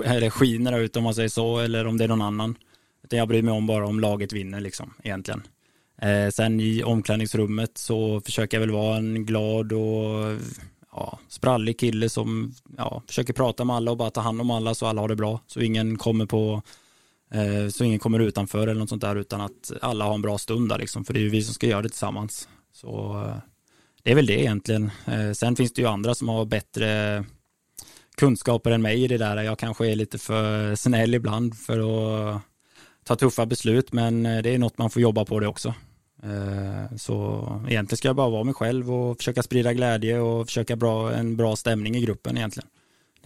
eller skiner ut om man säger så, eller om det är någon annan. Utan jag bryr mig om bara om laget vinner liksom, egentligen. Eh, sen i omklädningsrummet så försöker jag väl vara en glad och ja, sprallig kille som ja, försöker prata med alla och bara ta hand om alla så alla har det bra. Så ingen kommer på Eh, så ingen kommer utanför eller något sånt där utan att alla har en bra stund där liksom. För det är ju vi som ska göra det tillsammans. Så eh, det är väl det egentligen. Eh, sen finns det ju andra som har bättre kunskaper än mig i det där. Jag kanske är lite för snäll ibland för att ta tuffa beslut, men det är något man får jobba på det också. Så egentligen ska jag bara vara mig själv och försöka sprida glädje och försöka bra, en bra stämning i gruppen egentligen.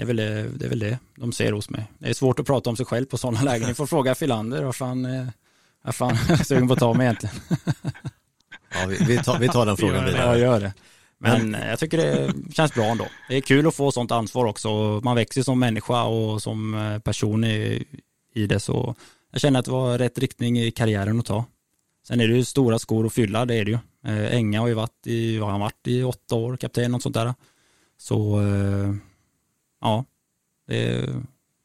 Det är, väl det, det är väl det de ser hos mig. Det är svårt att prata om sig själv på sådana lägen. Ni får fråga Filander, fan, eh, vad fan är sugen på att ta mig egentligen? Ja, vi, vi, tar, vi tar den frågan vidare. Ja, gör det. Men jag tycker det känns bra ändå. Det är kul att få sånt ansvar också. Man växer som människa och som person i, i det så jag känner att det var rätt riktning i karriären att ta. Sen är det ju stora skor att fylla, det är det ju. Eh, Enga har ju varit i, har han varit i åtta år, kapten och sånt där. Så eh, ja, det är,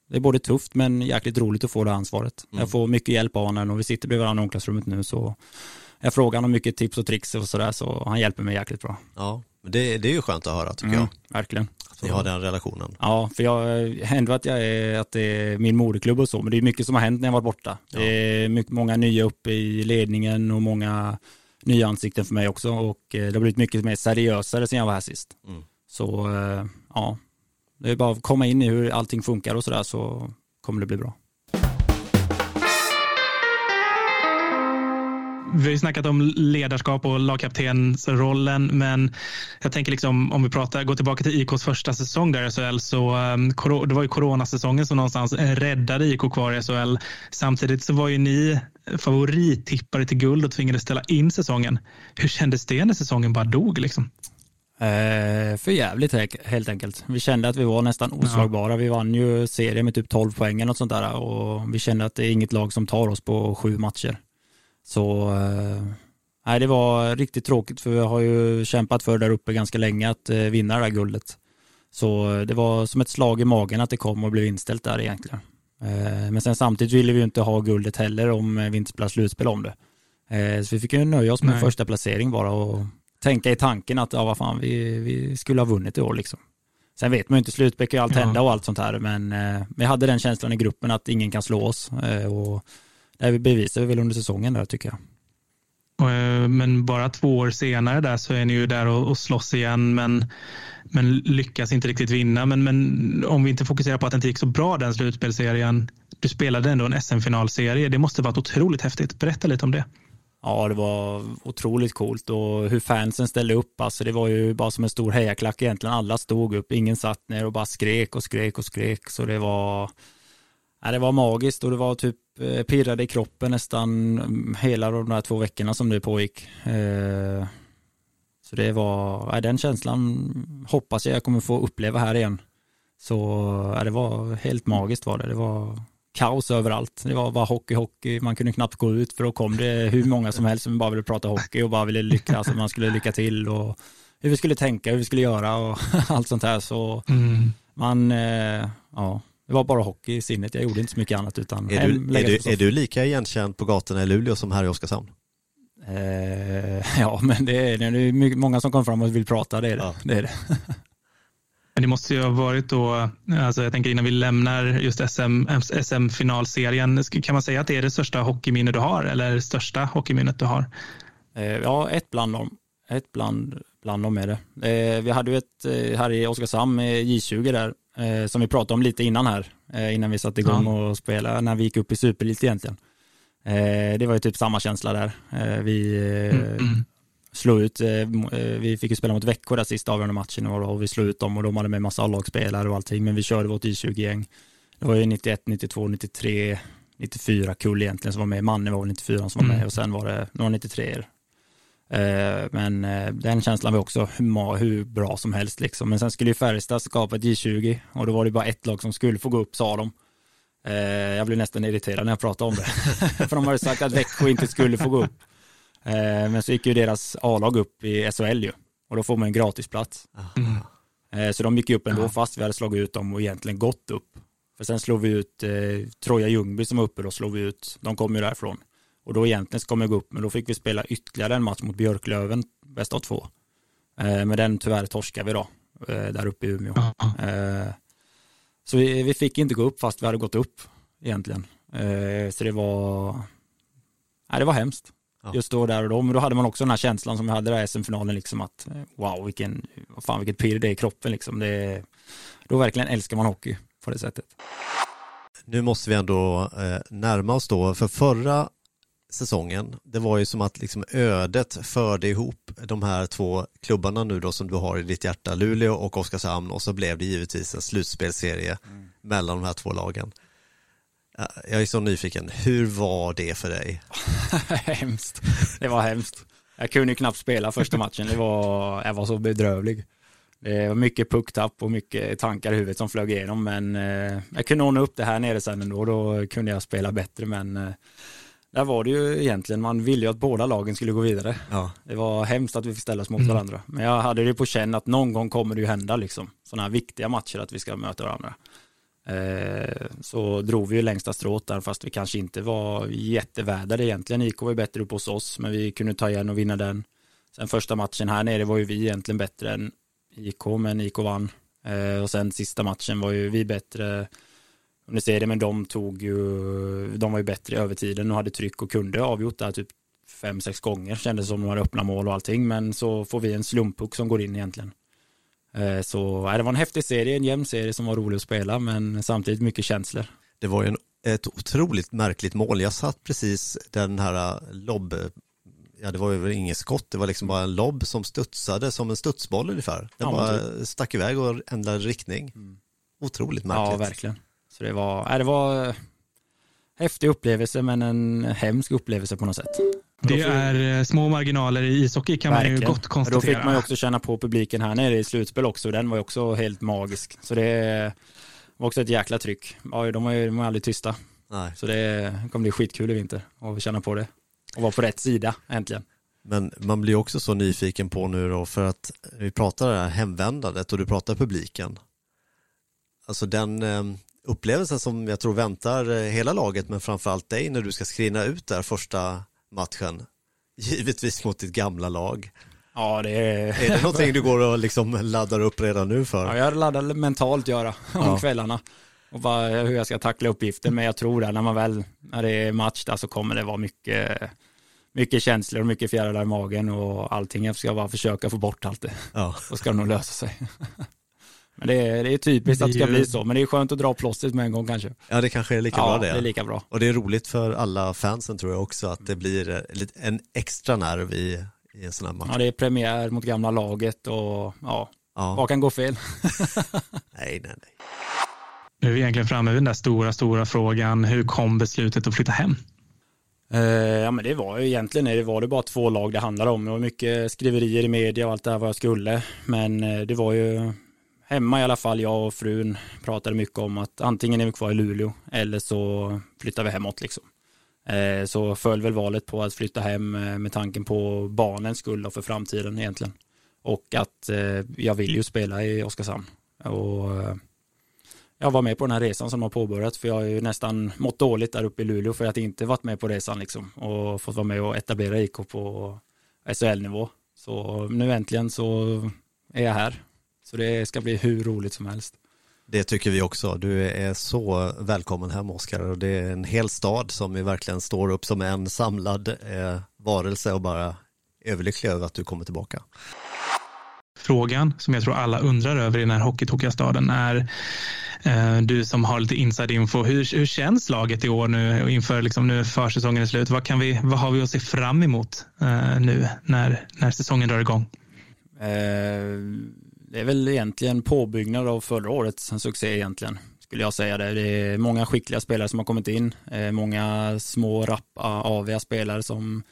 det är både tufft men jäkligt roligt att få det ansvaret. Mm. Jag får mycket hjälp av honom och vi sitter bredvid varandra i omklädningsrummet nu så jag frågar honom mycket tips och tricks och sådär så han hjälper mig jäkligt bra. Ja, det, det är ju skönt att höra tycker mm, jag. Verkligen. Att ni har den relationen. Ja, för jag händer att jag är, att det är min moderklubb och så, men det är mycket som har hänt när jag varit borta. Ja. Det är mycket, många nya uppe i ledningen och många nya ansikten för mig också och eh, det har blivit mycket mer seriösare sen jag var här sist. Mm. Så eh, ja, det är bara att komma in i hur allting funkar och sådär så kommer det bli bra. vi har ju snackat om ledarskap och lagkaptensrollen, men jag tänker liksom om vi pratar, går tillbaka till IKs första säsong där i SHL, så um, det var ju coronasäsongen som någonstans räddade IK kvar i SHL. Samtidigt så var ju ni favorittippare till guld och tvingades ställa in säsongen. Hur kändes det när säsongen bara dog liksom? Eh, för jävligt helt enkelt. Vi kände att vi var nästan oslagbara. Ja. Vi vann ju serien med typ 12 poäng och sånt där och vi kände att det är inget lag som tar oss på sju matcher. Så eh, nej, det var riktigt tråkigt för vi har ju kämpat för där uppe ganska länge att eh, vinna det här guldet. Så det var som ett slag i magen att det kom och blev inställt där egentligen. Eh, men sen samtidigt ville vi ju inte ha guldet heller om vi inte spelade slutspel om det. Så vi fick ju nöja oss med Nej. första placering bara och tänka i tanken att ja, vad fan, vi, vi skulle ha vunnit i år liksom. Sen vet man ju inte, slutspel kan ju allt ja. hända och allt sånt här, men vi hade den känslan i gruppen att ingen kan slå oss. Och det bevisar vi väl under säsongen där tycker jag. Eh, men bara två år senare där så är ni ju där och, och slåss igen men, men lyckas inte riktigt vinna. Men, men om vi inte fokuserar på att det inte gick så bra den slutspelserien. Du spelade ändå en SM-finalserie. Det måste varit otroligt häftigt. Berätta lite om det. Ja, det var otroligt coolt och hur fansen ställde upp. Alltså det var ju bara som en stor hejaklack egentligen. Alla stod upp, ingen satt ner och bara skrek och skrek och skrek. Så det var Ja, det var magiskt och det var typ eh, pirrade i kroppen nästan mm, hela de där två veckorna som det pågick. Eh, så det var, ja, den känslan hoppas jag jag kommer få uppleva här igen. Så ja, det var helt magiskt var det. Det var kaos överallt. Det var bara hockey, hockey. Man kunde knappt gå ut för då kom det hur många som helst som bara ville prata hockey och bara ville lycka, alltså man skulle lycka till och hur vi skulle tänka, hur vi skulle göra och allt sånt här. Så mm. man, eh, ja, det var bara hockey i sinnet. Jag gjorde inte så mycket annat utan Är, hem, du, är, du, är du lika igenkänd på gatorna i Luleå som här i Oskarshamn? Eh, ja, men det är, det är många som kommer fram och vill prata, det är det. Ja. det, är det. Men det måste ju ha varit då, alltså jag tänker innan vi lämnar just SM, SM-finalserien, kan man säga att det är det största hockeyminne du har eller största hockeyminnet du har? Eh, ja, ett bland dem. Ett bland, bland dem är det. Eh, vi hade ju ett eh, här i Oskarshamn med J20 där, som vi pratade om lite innan här, innan vi satte igång ja. och spelade, när vi gick upp i superlit egentligen. Det var ju typ samma känsla där. Vi mm. Mm slå ut, eh, eh, vi fick ju spela mot Växjö där sista avgörande matchen och vi slog ut dem och de hade med massa A-lagsspelare och allting, men vi körde vårt I20-gäng. Det var ju 91, 92, 93, 94 kull egentligen som var med. Manne var väl 94 som var med mm. och sen var det några 93 eh, men den känslan var också hur, bra som helst liksom. Men sen skulle ju Färjestad skapa ett J20 och då var det bara ett lag som skulle få gå upp sa de. Jag blev nästan irriterad när jag pratade om det. För de hade sagt att Växjö inte skulle få gå upp. Eh, men så gick ju deras A-lag upp i SHL ju och då får man en gratisplats. Mm. Eh, så de gick ju upp ändå fast vi hade slagit ut dem och egentligen gått upp. För sen slog vi ut eh, Troja Ljungby som var uppe, då slog vi ut, de kom ju därifrån. Och då egentligen ska man gå upp, men då fick vi spela ytterligare en match mot Björklöven, bäst av två. Eh, men den tyvärr torskade vi då, eh, där uppe i Umeå. Eh, så vi, vi, fick inte gå upp fast vi hade gått upp egentligen. Eh, så det var, nej, det var hemskt just då där och då. Men då hade man också den här känslan som vi hade i SM-finalen, liksom att wow, vilken, fan vilket pirr det är i kroppen liksom. Det, då verkligen älskar man hockey på det sättet. Nu måste vi ändå eh, närma oss då, för förra säsongen, det var ju som att liksom ödet förde ihop de här två klubbarna nu då som du har i ditt hjärta, Luleå och Oskarshamn och så blev det givetvis en slutspelserie mm. mellan de här två lagen. Jag är så nyfiken, hur var det för dig? hemskt, det var hemskt. Jag kunde knappt spela första matchen, det var, jag var så bedrövlig. Det var mycket pucktapp och mycket tankar i huvudet som flög igenom, men eh, jag kunde ordna upp det här nere sen ändå, då kunde jag spela bättre, men eh, där var det ju egentligen, man ville ju att båda lagen skulle gå vidare. Ja. Det var hemskt att vi fick ställas mot mm. varandra, men jag hade det på känn att någon gång kommer det ju hända liksom, sådana här viktiga matcher att vi ska möta varandra. Eh, så drog vi ju längsta strået där fast vi kanske inte var jättevärdade egentligen. IK var ju bättre upp hos oss men vi kunde ta igen och vinna den. Sen första matchen här nere var ju vi egentligen bättre än IK men IK vann. Eh, och sen sista matchen var ju vi bättre under serien men de tog ju, de var ju bättre i övertiden och hade tryck och kunde avgjort där typ fem, sex gånger kändes som de hade öppna mål och allting men så får vi en slumppuck som går in egentligen. Eh, så det var en häftig serie, en jämn serie som var rolig att spela men samtidigt mycket känslor. Det var ju en, ett otroligt märkligt mål. Jag satt precis den här eh, lobb, ja det var ju inget skott, det var liksom bara en lobb som studsade som en studsboll ungefär. Den ja, bara typ. stack iväg och ändrade riktning. Mm. Otroligt märkligt. Ja, verkligen. Så det var, äh, det var häftig upplevelse men en hemsk upplevelse på något sätt. Det är eh, små marginaler i ishockey kan Verkligen. man ju gott konstatera. Då fick man ju också känna på publiken här nere i slutspel också. Den var ju också helt magisk. Så det var också ett jäkla tryck. Ja, de var ju de var aldrig tysta. Nej. Så det kommer bli skitkul i vinter att känna på det. Och vara på rätt sida äntligen. Men man blir också så nyfiken på nu då för att vi pratar det här hemvändandet och du pratar publiken. Alltså den eh, upplevelsen som jag tror väntar eh, hela laget men framförallt dig när du ska skrina ut där första matchen. Givetvis mot ditt gamla lag. Ja, det är... Är det någonting du går och liksom laddar upp redan nu för? Ja, jag laddar mentalt göra om ja. kvällarna. Och bara hur jag ska tackla uppgiften. Men jag tror att när man väl, när det är match där så kommer det vara mycket, mycket känslor och mycket fjärilar i magen och allting. Jag ska bara försöka få bort allt det. Ja. Då ska det nog lösa sig. Men det är, det är typiskt det är att det ska ju... bli så, men det är skönt att dra plåstret med en gång kanske. Ja, det kanske är lika ja, bra det. det är lika bra. Och det är roligt för alla fansen tror jag också, att det blir en extra nerv i, i en sån här match. Ja, det är premiär mot gamla laget och ja, ja. vad kan gå fel? nej, nej, nej. Nu är vi egentligen framme vid den där stora, stora frågan. Hur kom beslutet att flytta hem? Eh, ja men det var ju egentligen det var det bara två lag det handlade om. Det var mycket skriverier i media och allt det här vad jag skulle. Men eh, det var ju hemma i alla fall, jag och frun pratade mycket om att antingen är vi kvar i Luleå eller så flyttar vi hemåt liksom. Eh, så föll väl valet på att flytta hem eh, med tanken på barnens skull och för framtiden egentligen. Och att eh, jag vill ju spela i Oskarshamn. Och jag var med på den här resan som har påbörjat för jag har ju nästan mått dåligt där uppe i Luleå för att inte varit med på resan liksom och fått vara med och etablera IK på SHL-nivå. Så nu äntligen så är jag här. Så det ska bli hur roligt som helst. Det tycker vi också. Du är så välkommen hem Oskar och det är en hel stad som vi verkligen står upp som en samlad eh, varelse och bara överlyckliga över att du kommer tillbaka. Frågan som jag tror alla undrar över i den här hockeytokiga staden är Eh, du som har lite inside info, hur, hur känns laget i år nu inför liksom nu försäsongen är slut? Vad, kan vi, vad har vi att se fram emot uh, nu när, när säsongen drar igång? Det är väl egentligen påbyggnad av förra årets succé egentligen skulle jag säga det. Det är många skickliga spelare som har kommit in, eh, många små, rappa, ah, aviga spelare som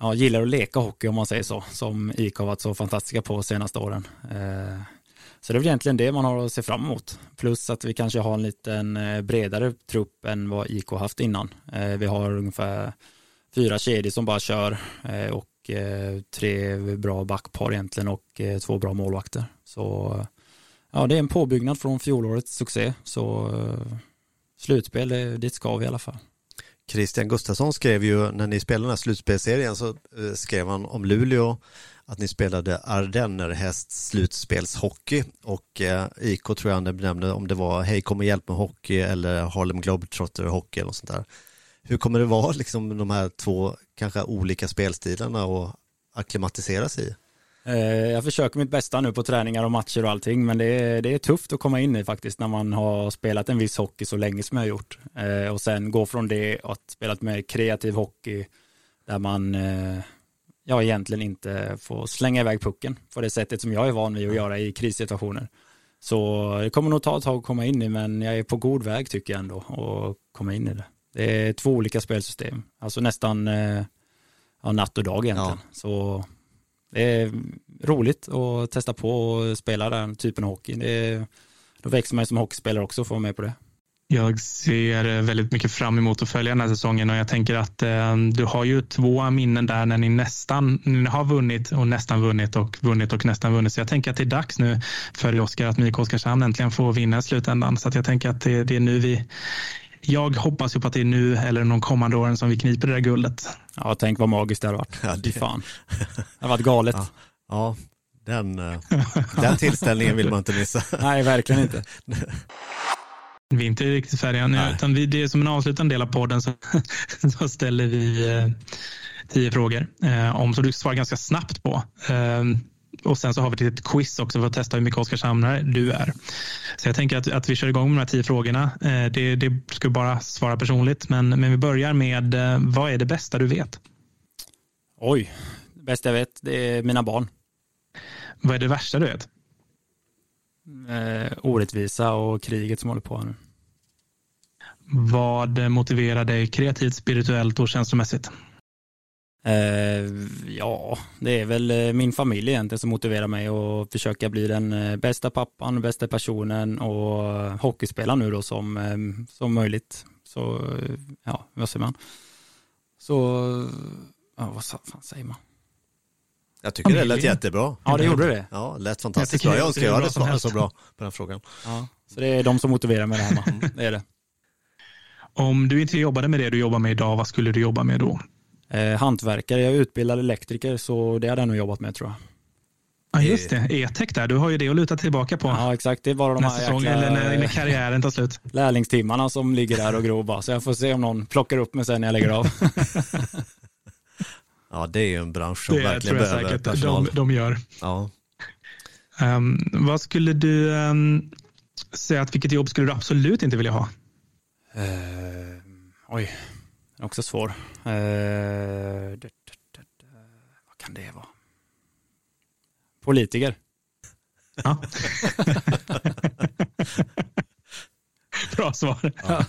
ja, gillar att leka hockey om man säger så, som IK har varit så fantastiska på de senaste åren. Eh, så det är väl egentligen det man har att se fram emot. Plus att vi kanske har en liten eh, bredare trupp än vad IK haft innan. Vi har ungefär fyra kedjor som bara kör och tre bra backpar egentligen och två bra målvakter. Så ja, det är en påbyggnad från fjolårets succé. Så eh, slutspel, dit ska vi i alla fall. Christian Gustafsson skrev ju när ni spelade den här slutspelserien så eh, skrev han om Luleå att ni spelade Ardennerhäst slutspelshockey och eh, IK tror jag han benämnde om det var Hej kom och hjälp med hockey eller Harlem Globetrotter hockey eller något sånt där. Hur kommer det vara liksom de här två kanske olika spelstilarna och akklimatisera sig i? Eh, jag försöker mitt bästa nu på träningar och matcher och allting, men det är, det är tufft att komma in i faktiskt när man har spelat en viss hockey så länge som jag har gjort. Eh, och sen gå från det att spela mer kreativ hockey där man eh, jag egentligen inte får slänga iväg pucken på det sättet som jag är van vid att göra i krissituationer. Så det kommer nog ta ett tag att komma in i, men jag är på god väg tycker jag ändå att komma in i det. Det är två olika spelsystem, alltså nästan ja, natt och dag egentligen. Ja. Så det är roligt att testa på och spela den typen av hockey. Det är, då växer man som hockeyspelare också och får vara med på det. Jag ser väldigt mycket fram emot att följa den här säsongen och jag tänker att eh, du har ju två minnen där när ni nästan ni har vunnit och nästan vunnit och vunnit och nästan vunnit. Så jag tänker att det är dags nu för Oskar att MIK Oskarshamn äntligen får vinna i slutändan. Så att jag tänker att det, det, är nu vi jag hoppas ju på att det är nu eller de kommande åren som vi kniper det där guldet. Ja, tänk vad magiskt det hade varit. Ja, det... Fan. Det har varit galet. Ja, ja den, eh, den tillställningen vill man inte missa. Nej, verkligen inte. Vi är inte riktigt färdiga nu, utan vi, det är som en avslutande del av podden så, så ställer vi eh, tio frågor eh, om så du svarar ganska snabbt på. Eh, och sen så har vi ett litet quiz också för att testa hur mycket Oskarshamnare du är. Så jag tänker att, att vi kör igång med de här tio frågorna. Eh, det, det ska bara svara personligt, men, men vi börjar med eh, vad är det bästa du vet? Oj, det bästa jag vet det är mina barn. Vad är det värsta du vet? Eh, orättvisa och kriget som håller på nu. Vad motiverar dig kreativt, spirituellt och känslomässigt? Eh, ja, det är väl eh, min familj egentligen som motiverar mig att försöka bli den eh, bästa pappan, bästa personen och hockeyspelaren nu då som, som möjligt. Så, ja, vad säger man? Så, ja, vad fan säger man? Jag tycker det lät jättebra. Ja, det gjorde det. Ja, lät fantastiskt bra. Jag önskar jag hade svarat så bra på den frågan. Ja, så det är de som motiverar mig det här. Mm. Det är det. Om du inte jobbade med det du jobbar med idag, vad skulle du jobba med då? Eh, hantverkare, jag är utbildad elektriker så det hade jag nog jobbat med tror jag. Ja just det, E-tech där, du har ju det att luta tillbaka på. Ja exakt, det är bara de här säsong, jäkla, eller när, karriären tar slut. Lärlingstimmarna som ligger där och gror bara, så jag får se om någon plockar upp mig sen när jag lägger av. ja det är ju en bransch som det verkligen behöver säkert personal. De, de gör. Ja. Um, vad skulle du um, säga att vilket jobb skulle du absolut inte vilja ha? Uh, oj, också svår. Uh, vad kan det vara? Politiker. Ja. Bra svar. Ja.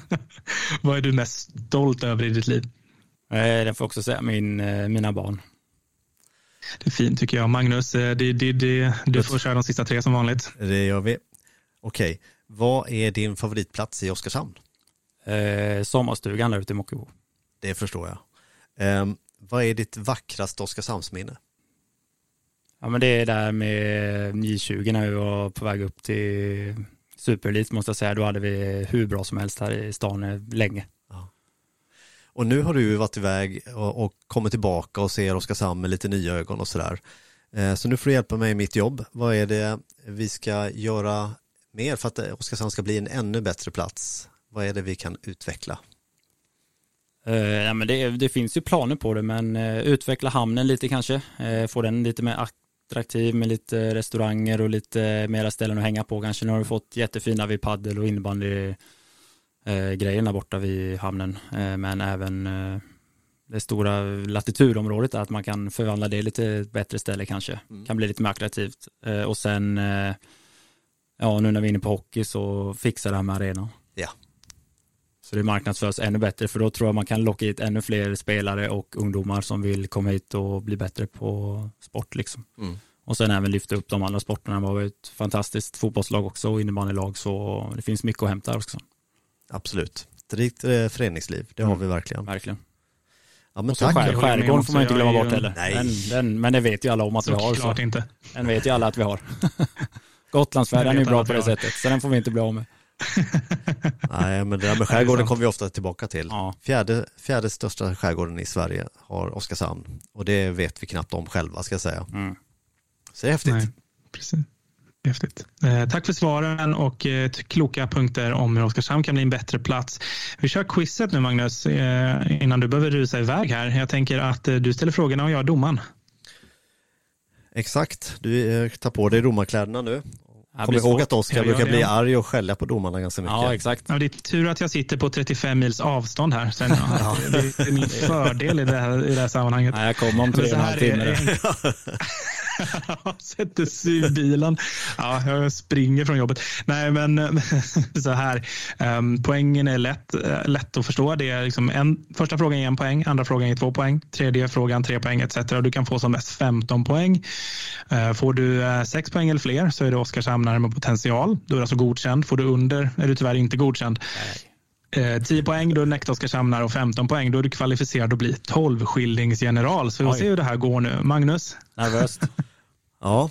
Vad är du mest stolt över i ditt liv? Eh, det får också säga min, eh, mina barn. Det är fint tycker jag. Magnus, det, det, det, du får köra de sista tre som vanligt. Det gör vi. Okej, vad är din favoritplats i Oskarshamn? Eh, sommarstugan där ute i Mockebo. Det förstår jag. Eh, vad är ditt vackraste Oskarshamnsminne? Ja men det är där med J20 när vi var på väg upp till superelit måste jag säga. Då hade vi hur bra som helst här i stan länge. Ja. Och nu har du varit iväg och, och kommit tillbaka och ser Oskarshamn med lite nya ögon och sådär. Eh, så nu får du hjälpa mig i mitt jobb. Vad är det vi ska göra mer för att Oskarshamn ska bli en ännu bättre plats? Vad är det vi kan utveckla? Uh, ja, men det, det, finns ju planer på det, men uh, utveckla hamnen lite kanske. Uh, få den lite mer attraktiv med lite restauranger och lite mera ställen att hänga på kanske. Nu har vi fått jättefina vid paddel och innebandy grejerna borta vid hamnen, men även det stora latitudområdet är att man kan förvandla det lite bättre ställe kanske. Mm. Kan bli lite mer attraktivt. Och sen, ja nu när vi är inne på hockey så fixa det här med arenan. Så det marknadsförs ännu bättre för då tror jag man kan locka hit ännu fler spelare och ungdomar som vill komma hit och bli bättre på sport liksom. Mm. Och sen även lyfta upp de andra sporterna. Det var ett fantastiskt fotbollslag också och innebandylag så det finns mycket att hämta också. Absolut. Ett rikt eh, föreningsliv, det har mm. vi verkligen. Verkligen. Ja, men tack. Skär, skärgården får man inte glömma bort heller. Nej. Den, den, men det vet ju alla om att så vi har. Så. inte. Den vet ju alla att vi har. Gotlandsfärjan är bra på det sättet, så den får vi inte bli av med. Nej, men det där med skärgården kommer vi ofta tillbaka till. Ja. Fjärde, fjärde största skärgården i Sverige har Oskarshamn och det vet vi knappt om själva ska jag säga. Mm. Så det är häftigt. Nej, precis. Häftigt. Eh, tack för svaren och eh, kloka punkter om hur Oskarshamn kan bli en bättre plats. Vi kör quizet nu Magnus, eh, innan du behöver rusa iväg här. Jag tänker att eh, du ställer frågorna och jag är domaren. Exakt, du eh, tar på dig romarkläderna nu Kom ihåg att Oskar brukar bli arg och skälla på domarna ganska mycket. Ja, exakt. Ja, det är tur att jag sitter på 35 mils avstånd här. Sen, ja. Det är min fördel i det här, i det här sammanhanget. Ja, jag kommer om tre och en halv timme. Sätter sig i bilen. Ja, jag springer från jobbet. Nej, men så här. Um, poängen är lätt, eh, lätt att förstå. Det är liksom en, första frågan är en poäng, andra frågan är två poäng, tredje frågan tre poäng etc. Du kan få som mest 15 poäng. Uh, får du uh, sex poäng eller fler så är det Oskarshamnare med potential. Då är du alltså godkänd. Får du under är du tyvärr inte godkänd. Nej. 10 poäng, då är Nekta Oskarshamnar och 15 poäng, då är du kvalificerad att bli 12-skildingsgeneral. Så vi får se hur det här går nu. Magnus? Nervöst. Ja,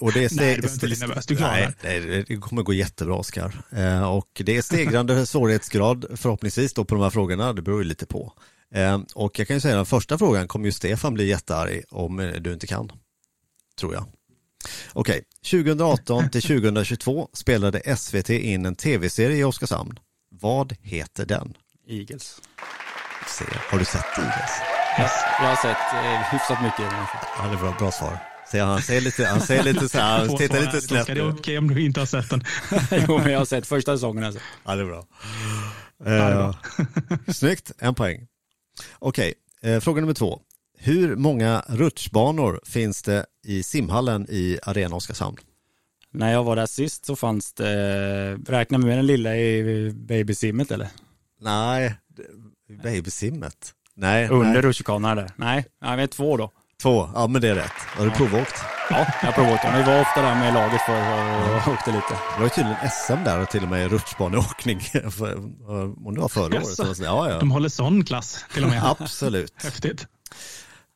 och det är steg... Nej, du inte bli nervös. Du klarar nej, det kommer gå jättebra, Oskar. Eh, och det är stegrande svårighetsgrad förhoppningsvis då på de här frågorna. Det beror ju lite på. Eh, och jag kan ju säga den första frågan kommer ju Stefan bli jättearg om du inte kan. Tror jag. Okej, 2018 till 2022 spelade SVT in en tv-serie i Oskarshamn. Vad heter den? Eagles. Se, har du sett Eagles? Yes, jag har sett eh, hyfsat mycket. Ja, det är bra, bra svar. Han ser lite, han ser lite så här, han tittar lite snett. Det är okej om du inte har sett den. jo, men jag har sett första säsongen alltså. Ja, det är bra. Uh, snyggt, en poäng. Okej, okay, uh, fråga nummer två. Hur många rutschbanor finns det i simhallen i Arena Oskarshamn? När jag var där sist så fanns det, räkna med den lilla i babysimmet eller? Nej, babysimmet. Nej. Under rutschkanorna där? Nej, jag vet två då. Två, ja men det är rätt. Har du ja. provåkt? Ja, jag har provåkt. Vi var ofta där med laget för och åkte lite. Det var ju tydligen SM där och till och med rutschbaneåkning. Om det var förra året. Ja, ja. De håller sån klass till och med. Absolut. Häftigt.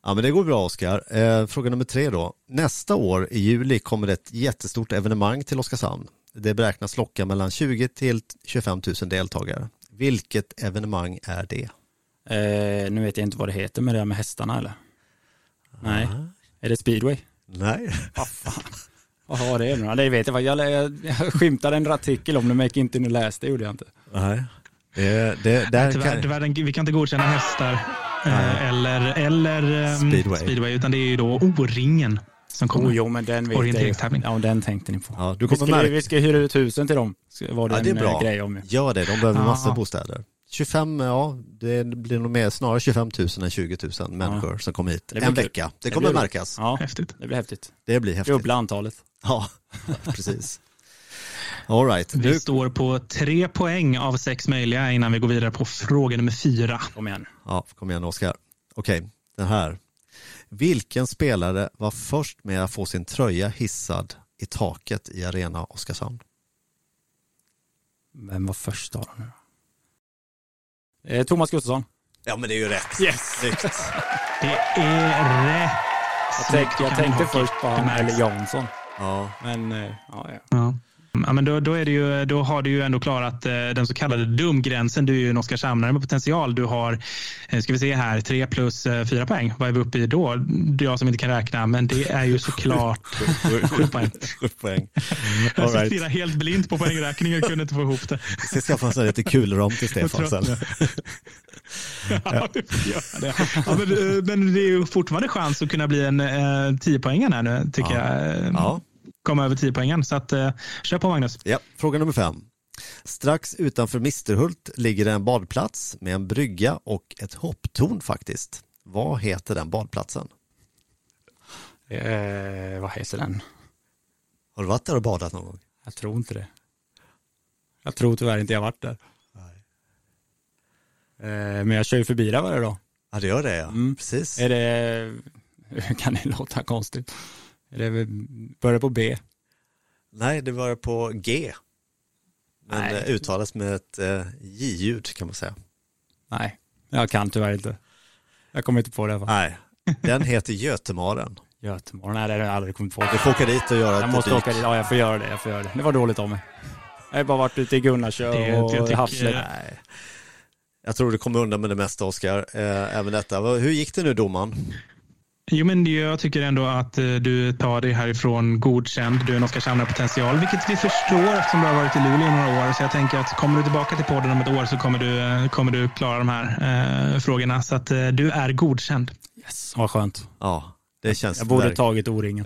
Ja men det går bra Oskar. Eh, fråga nummer tre då. Nästa år i juli kommer det ett jättestort evenemang till Oskarshamn. Det beräknas locka mellan 20 till 25 000 deltagare. Vilket evenemang är det? Eh, nu vet jag inte vad det heter med det med hästarna eller? Nej. Är det speedway? Nej. Vad fan. Vad har det nu Det vet jag. Jag, jag, jag skymtade en artikel om det men jag gick inte in och läste. Det gjorde jag inte. Nej. Det, det, där tyvärr, kan... tyvärr, vi kan inte godkänna hästar eh, eller, eller ehm, speedway. speedway. utan det är ju då O-ringen som kommer. Oh, jo, men den vet jag. Ja, den tänkte ni på. Ja, du vi, ska, vi ska hyra ut husen till dem. Var det, ja, det är bra. Eh, grej om. Gör det, de behöver massor bostäder. 25, ja, det blir nog mer snarare 25 000 än 20 000 människor ja. som kommer hit. En vecka. Det, det kommer blir, märkas. Ja, häftigt. Det blir häftigt. Det blir häftigt. Dubbla antalet. Ja, precis. All right. Vi Nu, står på tre poäng av sex möjliga innan vi går vidare på fråga nummer fyra. Kom igen. ja, kom igen Oskar. Okej, den här. Vilken spelare var först med att få sin tröja hissad i taket i Arena Oskarshamn? Vem var först av dem? Eh, Thomas Gustafsson. Ja, men det är ju rätt. Yes! Snyggt. Det är rätt. Jag, tänk, jag tänkte först på han eller Jansson. Ja, Men eh, ja, ja. Ja. Ja, men då, då, är det ju, då har du ju ändå klarat eh, den så kallade dumgränsen. Du är ju en Oskarshamnare med potential. Du har, eh, ska vi se här, tre plus eh, fyra poäng. Vad är vi uppe i då? Det är jag som inte kan räkna, men det är ju såklart sju poäng. poäng. Jag All right. helt blint på poängräkningen och kunde inte få ihop det. Jag ska skaffa en lite kulram till Stefan sen. Ja, det. Ja, men, eh, men det är ju fortfarande chans att kunna bli en eh, 10 poängen här nu, tycker Ja. jag. Ja. Komma över 10 poängen. Så att, eh, kör på Magnus. Ja, fråga nummer fem. Strax utanför Misterhult ligger en badplats med en brygga och ett hopptorn faktiskt. Vad heter den badplatsen? Eh, vad heter den? Har du varit där och badat någon gång? Jag tror inte det. Jag tror tyvärr inte jag varit där. Eh, men jag kör ju förbi där varje dag. Ja, det gör det ja. Mm. Precis. Är det, kan det låta konstigt? Det, börjar på B? Nej, det var på G. Men Nej. eh, uttalas med ett eh, J-ljud kan man säga. Nej, jag kan tyvärr inte. Jag kommer inte på det. Nej, den heter Götemaren. Göteborg, nej det har jag aldrig kommit på. Du får åka dit och göra Jag ett måste dyk. åka dit, ja jag får göra det, jag får göra det. Det var dåligt av mig. Jag har bara varit ute i Gunnarsö jag och Havslätt. Nej. Jag tror du kommer undan med det mesta Oskar, eh, även detta. Hur gick det nu domaren? Jo, men jag tycker ändå att eh, du tar dig härifrån godkänd. Du är en Oskarshamnare potential, vilket vi förstår eftersom du har varit i Luleå i några år. Så jag tänker att kommer du tillbaka till podden om ett år så kommer du, eh, kommer du klara de här eh, frågorna. Så att eh, du är godkänd. Yes, vad skönt. Ja, det känns Jag borde verkligen- tagit O-ringen.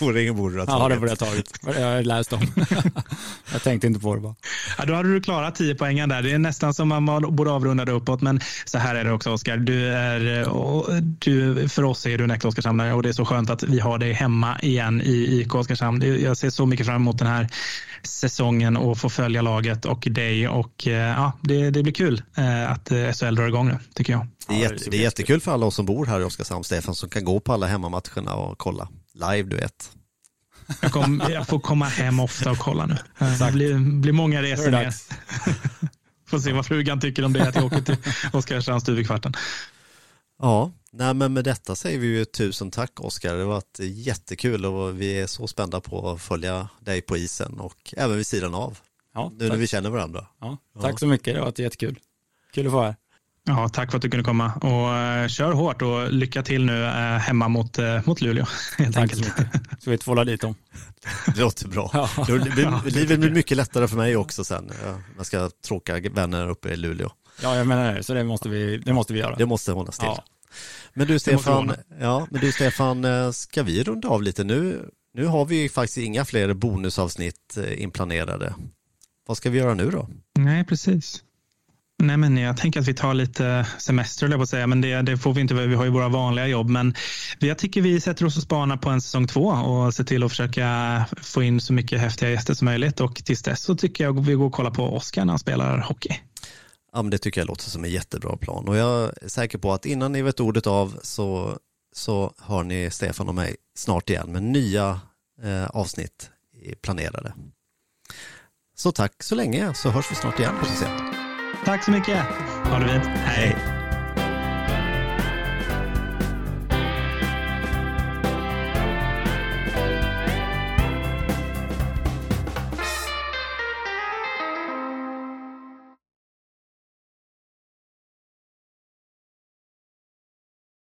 O-ringen borde du ha Ja, tagit. det borde jag tagit. Jag har läst om. jag tänkte inte på det bara. Ja, då hade du klarat 10 poängen där. Det är nästan som man borde avrunda det uppåt. Men så här är det också Oskar. Du är, du, för oss är du en äkta Oskarshamnare och det är så skönt att vi har dig hemma igen i IK Oskarshamn. Jag ser så mycket fram emot den här säsongen och få följa laget och dig. Och eh, ja, det, det blir kul eh, att eh, SHL drar igång nu, tycker jag. Det är, Ja, jätte, det är jättekul för alla oss som bor här i Oskarshamn, Stefan, som kan gå på alla hemmamatcherna och kolla live, du vet. Jag, kom, jag får komma hem ofta och kolla nu. Eh, Det blir, blir många resor ner. Får se vad frugan tycker om det, att jag åker till Oskarshamn stup i kvarten. Ja, nej, men med detta säger vi ju tusen tack Oskar. Det har varit jättekul och vi är så spända på att följa dig på isen och även vid sidan av. Ja, Nu när tack. vi känner varandra. Ja, tack så mycket, det har varit jättekul. Kul att få vara här. Ja, tack för att du kunde komma och eh, kör hårt och lycka till nu eh, hemma mot, eh, mot Luleå. Helt Tack så enkelt. mycket. Så vi tvålar dit dem. Det låter bra. Ja. Det blir, livet blir mycket lättare för mig också sen. Ja, Jag ska tråka vänner uppe i Luleå. Ja, jag menar det. Så det måste vi, det måste vi göra. Det måste hållas till. Ja. Men du Stefan, ja, men du Stefan, ska vi runda av lite nu? Nu har vi ju faktiskt inga fler bonusavsnitt inplanerade. Vad ska vi göra nu då? Nej, precis. Nej, men jag tänker att vi tar lite semester, höll jag på att säga, men det, det får vi inte. Vi har ju våra vanliga jobb, men jag tycker vi sätter oss och spanar på en säsong två och ser till att försöka få in så mycket häftiga gäster som möjligt. Och tills dess så tycker jag vi går och kollar på Oskar när han spelar hockey. Ja, men det tycker jag låter som en jättebra plan och jag är säker på att innan ni vet ordet av så, så hör ni Stefan och mig snart igen med nya eh, avsnitt planerade. Så tack så länge så hörs vi snart igen hoppas jag. Tack så mycket. Ha det fint. Hej.